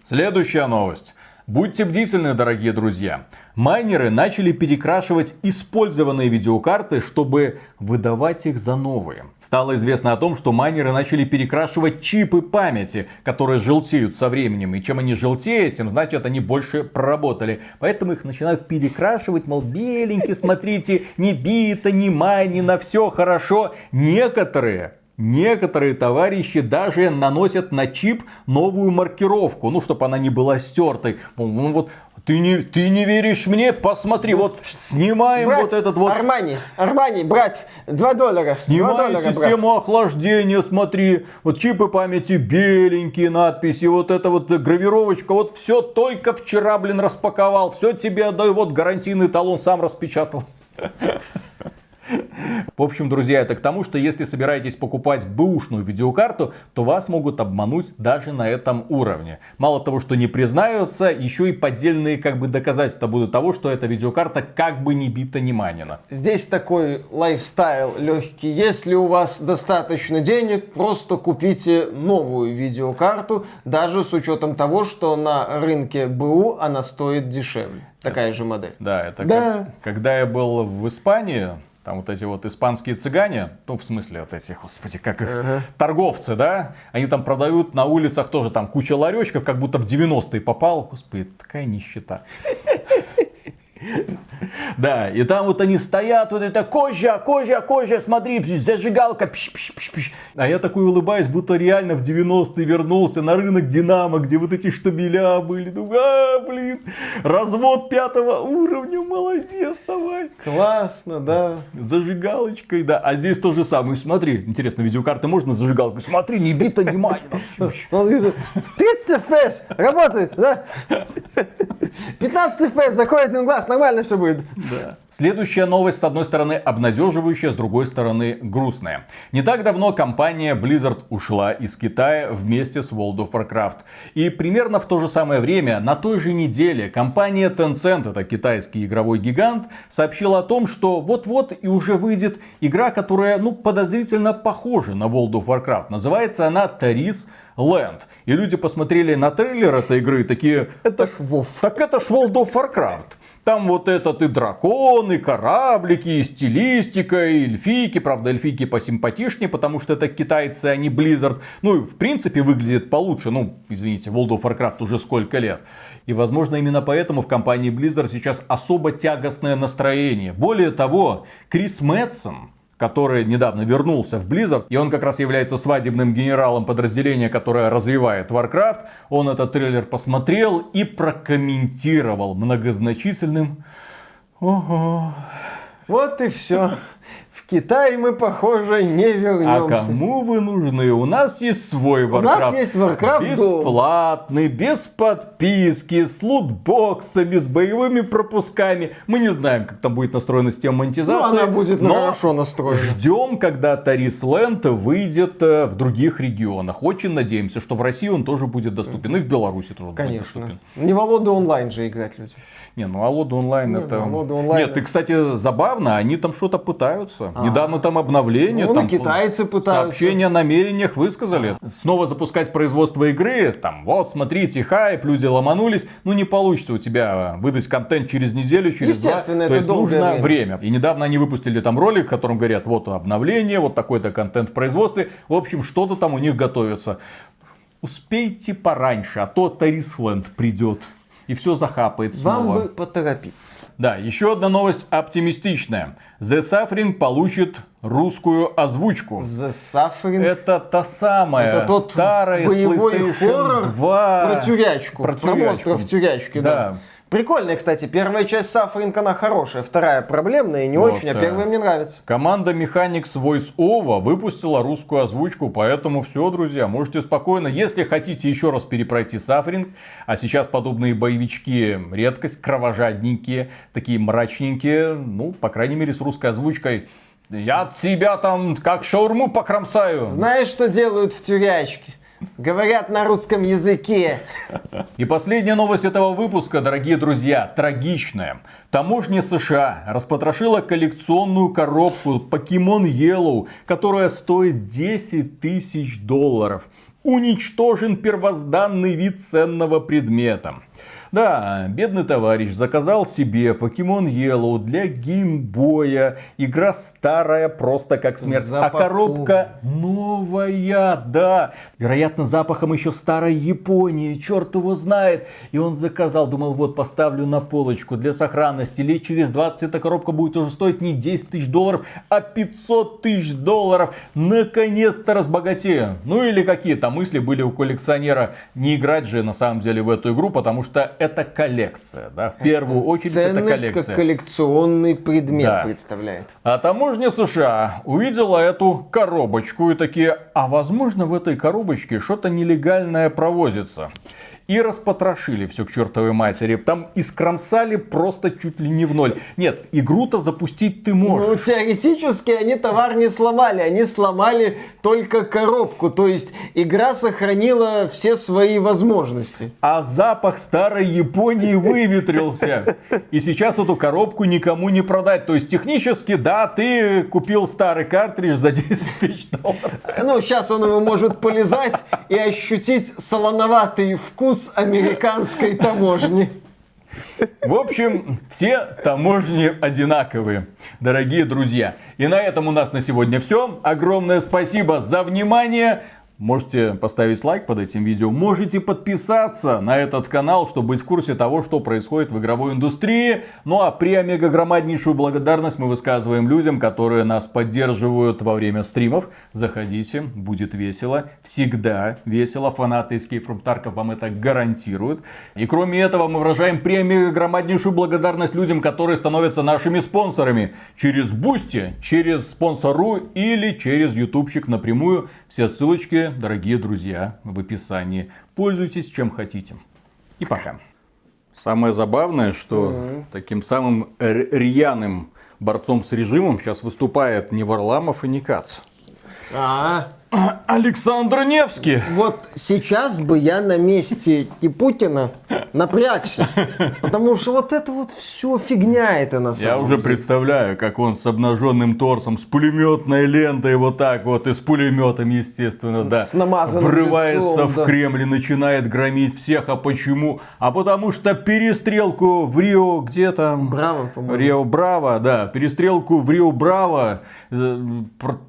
Speaker 1: Следующая новость. Будьте бдительны, дорогие друзья. Майнеры начали перекрашивать использованные видеокарты, чтобы выдавать их за новые. Стало известно о том, что майнеры начали перекрашивать чипы памяти, которые желтеют со временем. И чем они желтеют, тем значит они больше проработали. Поэтому их начинают перекрашивать, мол, беленькие, смотрите, не бито, не майнено, все хорошо. Некоторые Некоторые товарищи даже наносят на чип новую маркировку, ну, чтобы она не была стертой. Ну, вот, ты не, ты не веришь мне? Посмотри, вот снимаем
Speaker 2: Брат,
Speaker 1: вот этот вот...
Speaker 2: Армани, Армани, брат, 2 доллара. 2
Speaker 1: Снимай
Speaker 2: доллара, брат.
Speaker 1: систему охлаждения, смотри, вот чипы памяти беленькие надписи, вот эта вот гравировочка, вот все только вчера, блин, распаковал, все тебе отдаю, вот гарантийный талон сам распечатал. В общем, друзья, это к тому, что если собираетесь покупать бэушную видеокарту, то вас могут обмануть даже на этом уровне. Мало того, что не признаются, еще и поддельные как бы доказательства будут того, что эта видеокарта как бы не бита, не манена.
Speaker 2: Здесь такой лайфстайл легкий. Если у вас достаточно денег, просто купите новую видеокарту, даже с учетом того, что на рынке БУ она стоит дешевле. Такая же модель.
Speaker 1: Да, это
Speaker 2: Да.
Speaker 1: как- когда я был в Испании, там вот эти вот испанские цыгане, ну в смысле вот эти, господи, как их,
Speaker 2: Ага.
Speaker 1: торговцы, да, они там продают на улицах тоже там куча ларечков, как будто в 90-е попал. Господи, такая нищета. Да, и там вот они стоят, вот это кожа, кожа, кожа, смотри, зажигалка, пш, пш, пш, пш. А я такой улыбаюсь, будто реально в 90-е вернулся на рынок Динамо, где вот эти штабеля были. Думаю, а, блин, развод пятого уровня, молодец, давай.
Speaker 2: Классно, да.
Speaker 1: Зажигалочкой, да. А здесь то же самое. Смотри, интересно, видеокарты можно зажигалкой? Смотри, не бита, не майна.
Speaker 2: Он говорит, 30 FPS работает, да? 15 FPS, закрой один глаз, нормально все будет.
Speaker 1: Да. Следующая новость, с одной стороны, обнадеживающая, с другой стороны, грустная. Не так давно компания Blizzard ушла из Китая вместе с World of Warcraft. И примерно в то же самое время, на той же неделе, компания Tencent, это китайский игровой гигант, сообщила о том, что вот-вот и уже выйдет игра, которая, ну, подозрительно похожа на World of Warcraft. Называется она Taris Land. И люди посмотрели на трейлер этой игры и такие,
Speaker 2: Это ж Вов.
Speaker 1: так это ж World of Warcraft. Там вот этот и драконы, и кораблики, и стилистика, и эльфийки. Правда, эльфийки посимпатичнее, потому что это китайцы, а не Blizzard. Ну и в принципе выглядит получше. Ну, извините, World of Warcraft уже сколько лет. И возможно именно поэтому в компании Blizzard сейчас особо тягостное настроение. Более того, Крис Мэтсон, который недавно вернулся в Blizzard, и он как раз является свадебным генералом подразделения, которое развивает Warcraft, он этот трейлер посмотрел и прокомментировал многозначительным «Ого».
Speaker 2: Вот и все. Китай мы, похоже, не вернемся.
Speaker 1: А кому вы нужны? У нас есть свой Warcraft. У
Speaker 2: нас есть Warcraft
Speaker 1: Бесплатный, без подписки, с лутбоксами, с боевыми пропусками. Мы не знаем, как там будет настроена система монетизации.
Speaker 2: Ну, она будет но хорошо настроена.
Speaker 1: Ждем, когда Тарис Ленд выйдет э, в других регионах. Очень надеемся, что в России он тоже будет доступен. И в Беларуси тоже
Speaker 2: Конечно.
Speaker 1: будет доступен.
Speaker 2: Не в Алоду онлайн же играть люди.
Speaker 1: Не, ну Алода онлайн
Speaker 2: Не,
Speaker 1: это...
Speaker 2: ну, Алода онлайн-
Speaker 1: Нет, и, кстати, забавно, они там что-то пытаются.
Speaker 2: А.
Speaker 1: Недавно там обновление.
Speaker 2: Ну,
Speaker 1: там
Speaker 2: и китайцы пытаются.
Speaker 1: Сообщение о намерениях высказали. Снова запускать производство игры. Там, вот, смотрите, хайп, люди ломанулись. Ну, не получится у тебя выдать контент через неделю, через два.
Speaker 2: Естественно,
Speaker 1: То
Speaker 2: это
Speaker 1: есть нужно
Speaker 2: время.
Speaker 1: время. И недавно они выпустили там ролик, в котором говорят, вот обновление, вот такой-то контент в производстве. В общем, что-то там у них готовится. Успейте пораньше, а то Тарисленд придет. И все захапает снова.
Speaker 2: Вам бы поторопиться.
Speaker 1: Да, еще одна новость оптимистичная. The Suffering получит русскую озвучку.
Speaker 2: The Suffering.
Speaker 1: Это та самая
Speaker 2: Это тот
Speaker 1: старая из
Speaker 2: боевой
Speaker 1: PlayStation
Speaker 2: хоррор
Speaker 1: 2.
Speaker 2: Про тюрячку.
Speaker 1: Про
Speaker 2: Про, монстров в тюрячке, да.
Speaker 1: Да.
Speaker 2: Прикольная, кстати. Первая часть Suffering, она хорошая. Вторая проблемная и не
Speaker 1: Вот,
Speaker 2: очень, а
Speaker 1: да.
Speaker 2: первая мне нравится.
Speaker 1: Команда Mechanics Voice Over выпустила русскую озвучку, поэтому все, друзья, можете спокойно, если хотите еще раз перепройти Suffering, а сейчас подобные боевички редкость, кровожадненькие, такие мрачненькие, ну, по крайней мере, с русской озвучкой. Я от себя там как шаурму покромсаю.
Speaker 2: Знаешь, что делают в тюрячке? Говорят на русском языке.
Speaker 1: И последняя новость этого выпуска, дорогие друзья, трагичная. Таможня США распотрошила коллекционную коробку Pokemon Yellow, которая стоит 10 тысяч долларов. Уничтожен первозданный вид ценного предмета. Да, бедный товарищ заказал себе Pokemon Yellow для геймбоя. Игра старая, просто как смерть. А
Speaker 2: Запаху.
Speaker 1: коробка новая, да. Вероятно, запахом еще старой Японии. Черт его знает. И он заказал, думал, вот поставлю на полочку для сохранности. Лет через 20 эта коробка будет уже стоить не 10 тысяч долларов, а 500 тысяч долларов. Наконец-то разбогатею. Ну или какие-то мысли были у коллекционера. Не играть же на самом деле в эту игру, потому что это коллекция. Да? В первую очередь это коллекция.
Speaker 2: как коллекционный предмет
Speaker 1: Да.
Speaker 2: представляет.
Speaker 1: А таможня США увидела эту коробочку и такие, а возможно в этой коробочке что-то нелегальное провозится. И распотрошили все к чертовой матери. Там искромсали просто чуть ли не в ноль. Нет, игру-то запустить ты можешь.
Speaker 2: Ну, теоретически они товар не сломали, они сломали только коробку. То есть игра сохранила все свои возможности.
Speaker 1: А запах старой Японии выветрился. И сейчас эту коробку никому не продать. То есть технически, да, ты купил старый картридж за 10 тысяч долларов.
Speaker 2: Ну, сейчас он его может полезать и ощутить солоноватый вкус американской таможни.
Speaker 1: В общем, все таможни одинаковые, дорогие друзья. И на этом у нас на сегодня все. Огромное спасибо за внимание. Можете поставить лайк под этим видео, можете подписаться на этот канал, чтобы быть в курсе того, что происходит в игровой индустрии. Ну а при омега громаднейшую благодарность мы высказываем людям, которые нас поддерживают во время стримов. Заходите, будет весело, всегда весело. Фанаты Escape from Tarkov вам это гарантируют. И кроме этого мы выражаем при омега громаднейшую благодарность людям, которые становятся нашими спонсорами. Через Бусти, через спонсору или через ютубчик напрямую. Все ссылочки, дорогие друзья, в описании. Пользуйтесь чем хотите. И пока. Самое забавное, что таким самым рьяным борцом с режимом сейчас выступает не Варламов и не Кац.
Speaker 2: А,
Speaker 1: а Александр Невский.
Speaker 2: вот сейчас бы я на месте и Путина напрягся. Потому что вот это вот все фигня это на самом
Speaker 1: Я уже
Speaker 2: деле.
Speaker 1: представляю, как он с обнаженным торсом, с пулеметной лентой вот так вот, и с пулеметом, естественно, да.
Speaker 2: С намазанным
Speaker 1: Врывается
Speaker 2: лицом,
Speaker 1: в
Speaker 2: да.
Speaker 1: Кремль и начинает громить всех. А почему? А потому что перестрелку в Рио, где там?
Speaker 2: Браво, по-моему.
Speaker 1: Рио Браво, да, перестрелку в Рио Браво э,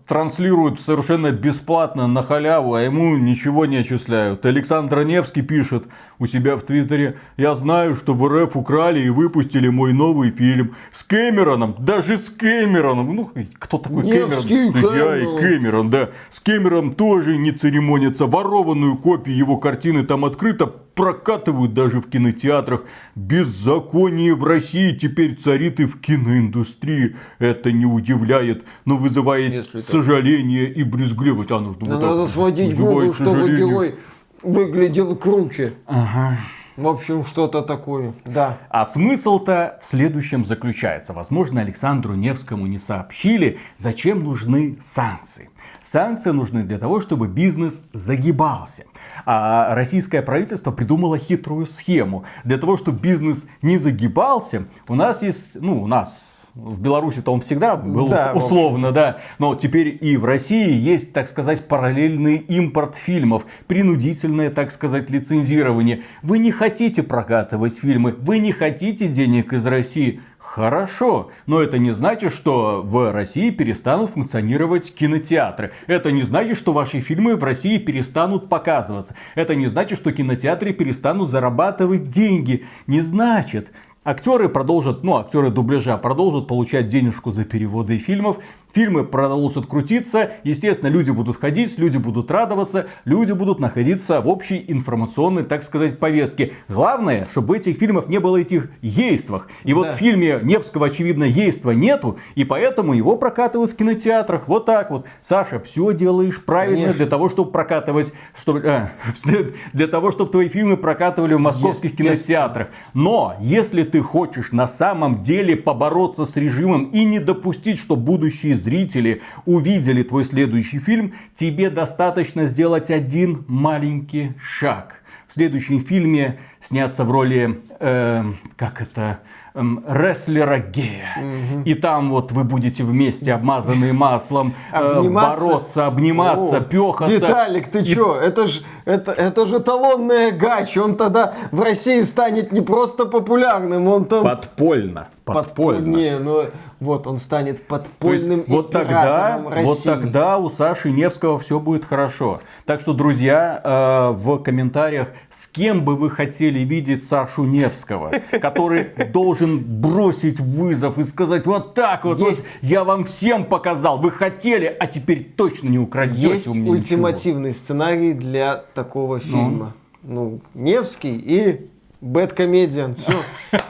Speaker 1: транслируют совершенно бесплатно бесплатно, на халяву, а ему ничего не отчисляют. Александр Невский пишет у себя в Твиттере, я знаю, что в РФ украли и выпустили мой новый фильм с Кэмероном, даже с Кэмероном. Ну, кто такой
Speaker 2: Невский
Speaker 1: Кэмерон? Друзья, и
Speaker 2: Кэмерон.
Speaker 1: Да. С Кэмероном тоже не церемонятся. Ворованную копию его картины там открыто прокатывают даже в кинотеатрах. Беззаконие в России теперь царит и в киноиндустрии. Это не удивляет, но вызывает
Speaker 2: Если так.
Speaker 1: сожаление и брезгливость. А нужно
Speaker 2: Да
Speaker 1: вот так
Speaker 2: надо сводить
Speaker 1: вызывает
Speaker 2: Google, чтобы герой выглядел круче.
Speaker 1: Ага.
Speaker 2: В общем, что-то такое. Да.
Speaker 1: А смысл-то в следующем заключается. Возможно, Александру Невскому не сообщили, зачем нужны санкции. Санкции нужны для того, чтобы бизнес загибался. А российское правительство придумало хитрую схему. Для того, чтобы бизнес не загибался, у нас есть, ну, у нас в Беларуси-то он всегда был
Speaker 2: Да,
Speaker 1: условно, да. Но теперь и в России есть, так сказать, параллельный импорт фильмов, принудительное, так сказать, лицензирование. Вы не хотите прокатывать фильмы, вы не хотите денег из России. Хорошо, но это не значит, что в России перестанут функционировать кинотеатры. Это не значит, что ваши фильмы в России перестанут показываться. Это не значит, что кинотеатры перестанут зарабатывать деньги. Не значит. Актеры продолжат, ну, актеры дубляжа продолжат получать денежку за переводы фильмов. Фильмы продолжат крутиться. Естественно, люди будут ходить, люди будут радоваться, люди будут находиться в общей информационной, так сказать, повестке. Главное, чтобы этих фильмов не было этих ействах. И вот
Speaker 2: Да.
Speaker 1: в фильме Невского, очевидно, ейства нету, и поэтому его прокатывают в кинотеатрах. Вот так вот. Саша, все делаешь правильно
Speaker 2: Конечно.
Speaker 1: для того, чтобы прокатывать, чтобы, а, для того, чтобы твои фильмы прокатывали в московских кинотеатрах. Но если ты хочешь на самом деле побороться с режимом и не допустить, что будущие зрители увидели твой следующий фильм, тебе достаточно сделать один маленький шаг. В следующем фильме сняться в роли, э, как это, эм, рестлера гея. И там вот вы будете вместе обмазанные маслом э, бороться, обниматься,
Speaker 2: О,
Speaker 1: пехаться.
Speaker 2: Виталик, ты
Speaker 1: И
Speaker 2: чё? Это же это, это же талонная гач. Он тогда в России станет не просто популярным, он там...
Speaker 1: Подпольно. Подпольно.
Speaker 2: Не, ну вот он станет
Speaker 1: То есть
Speaker 2: подпольным
Speaker 1: вот тогда,
Speaker 2: России.
Speaker 1: вот тогда у Саши Невского все будет хорошо. Так что, друзья, э, в комментариях, с кем бы вы хотели видеть Сашу Невского, который должен бросить вызов и сказать вот так вот, вот
Speaker 2: Есть.
Speaker 1: я вам всем показал, вы хотели, а теперь точно не украдете
Speaker 2: Есть
Speaker 1: у меня
Speaker 2: ультимативный сценарий для такого фильма. Ну, Невский и BadComedian. Все.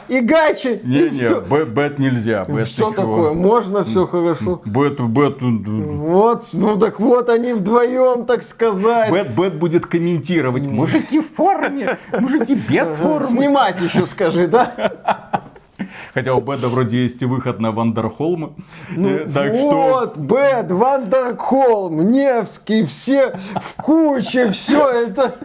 Speaker 2: И Гачи.
Speaker 1: Не,
Speaker 2: и
Speaker 1: не,
Speaker 2: все.
Speaker 1: Bad нельзя. Bad
Speaker 2: Все такое. Можно, все хорошо.
Speaker 1: Bad, Bad,
Speaker 2: Вот, ну так вот они вдвоем, так сказать.
Speaker 1: Bad, Bad будет комментировать. Мужики в форме, мужики без формы.
Speaker 2: Снимать еще скажи, да?
Speaker 1: Хотя у Бэда вроде есть и выход на Ван Даркхолма. Э, так что
Speaker 2: вот, Бэд, Вандерхолм, Невский, все в куче, все это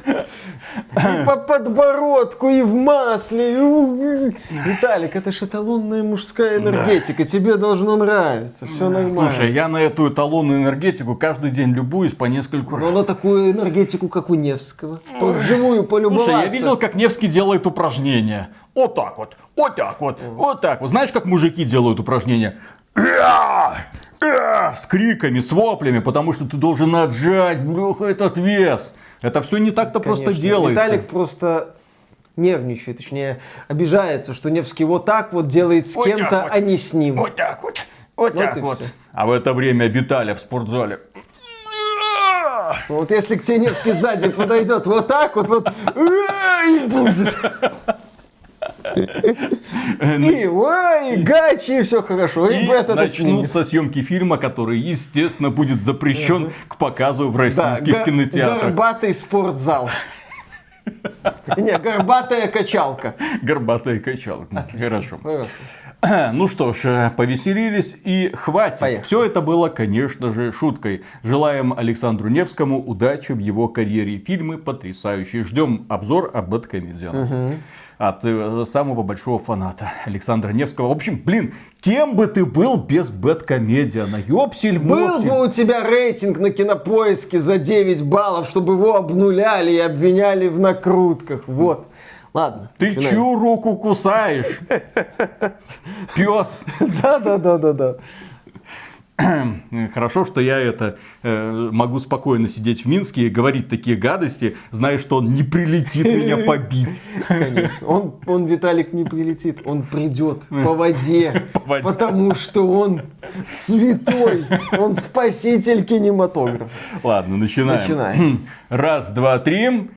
Speaker 2: и по подбородку, и в масле. Виталик, это же эталонная мужская энергетика, тебе должно нравиться, все нормально.
Speaker 1: Слушай, я на эту эталонную энергетику каждый день любуюсь по нескольку
Speaker 2: Но
Speaker 1: раз.
Speaker 2: на такую энергетику, как у Невского. Вживую полюбоваться.
Speaker 1: Слушай, я видел, как Невский делает упражнения. Вот так вот, вот так вот, вот так вот. Знаешь, как мужики делают упражнения? С криками, с воплями, потому что ты должен отжать, блюха, этот вес. Это все не так-то просто делается.
Speaker 2: Виталик просто нервничает, точнее, обижается, что Невский вот так вот делает с
Speaker 1: Вот
Speaker 2: кем-то,
Speaker 1: вот.
Speaker 2: а не с ним.
Speaker 1: Вот так вот, вот
Speaker 2: Вот
Speaker 1: так вот.
Speaker 2: всё.
Speaker 1: А в это время Виталя в спортзале.
Speaker 2: Вот если к тебе Невский сзади подойдет вот так вот, вот, и будет. И, ой, гачи, и все хорошо. И,
Speaker 1: И начнутся съемки фильма, который, естественно, будет запрещен к показу в российских кинотеатрах.
Speaker 2: горбатый спортзал. Не, горбатая качалка.
Speaker 1: Горбатая качалка. Хорошо.
Speaker 2: Хорошо.
Speaker 1: Ну что ж, э, повеселились и хватит.
Speaker 2: Поехали.
Speaker 1: Все это было, конечно же, шуткой. Желаем Александру Невскому удачи в его карьере. Фильмы потрясающие. Ждем обзор об Бэткомедиан. От э, самого большого фаната Александра Невского. В общем, блин, кем бы ты был без Бэткомедиана? Ёпсель,
Speaker 2: Был бы у тебя рейтинг на кинопоиске за 9 баллов, чтобы его обнуляли и обвиняли в накрутках. Вот. Ладно.
Speaker 1: Ты
Speaker 2: начинаем.
Speaker 1: чью руку кусаешь? Пес.
Speaker 2: Да, да, да, да, да.
Speaker 1: Хорошо, что я это э, могу спокойно сидеть в Минске и говорить такие гадости, зная, что он не прилетит меня побить.
Speaker 2: Конечно. Он, он, Виталик, не прилетит. Он придет по воде.
Speaker 1: По воде.
Speaker 2: Потому что он святой. Он спаситель кинематографа.
Speaker 1: Ладно, начинаем.
Speaker 2: Начинаем.
Speaker 1: Раз, два, три.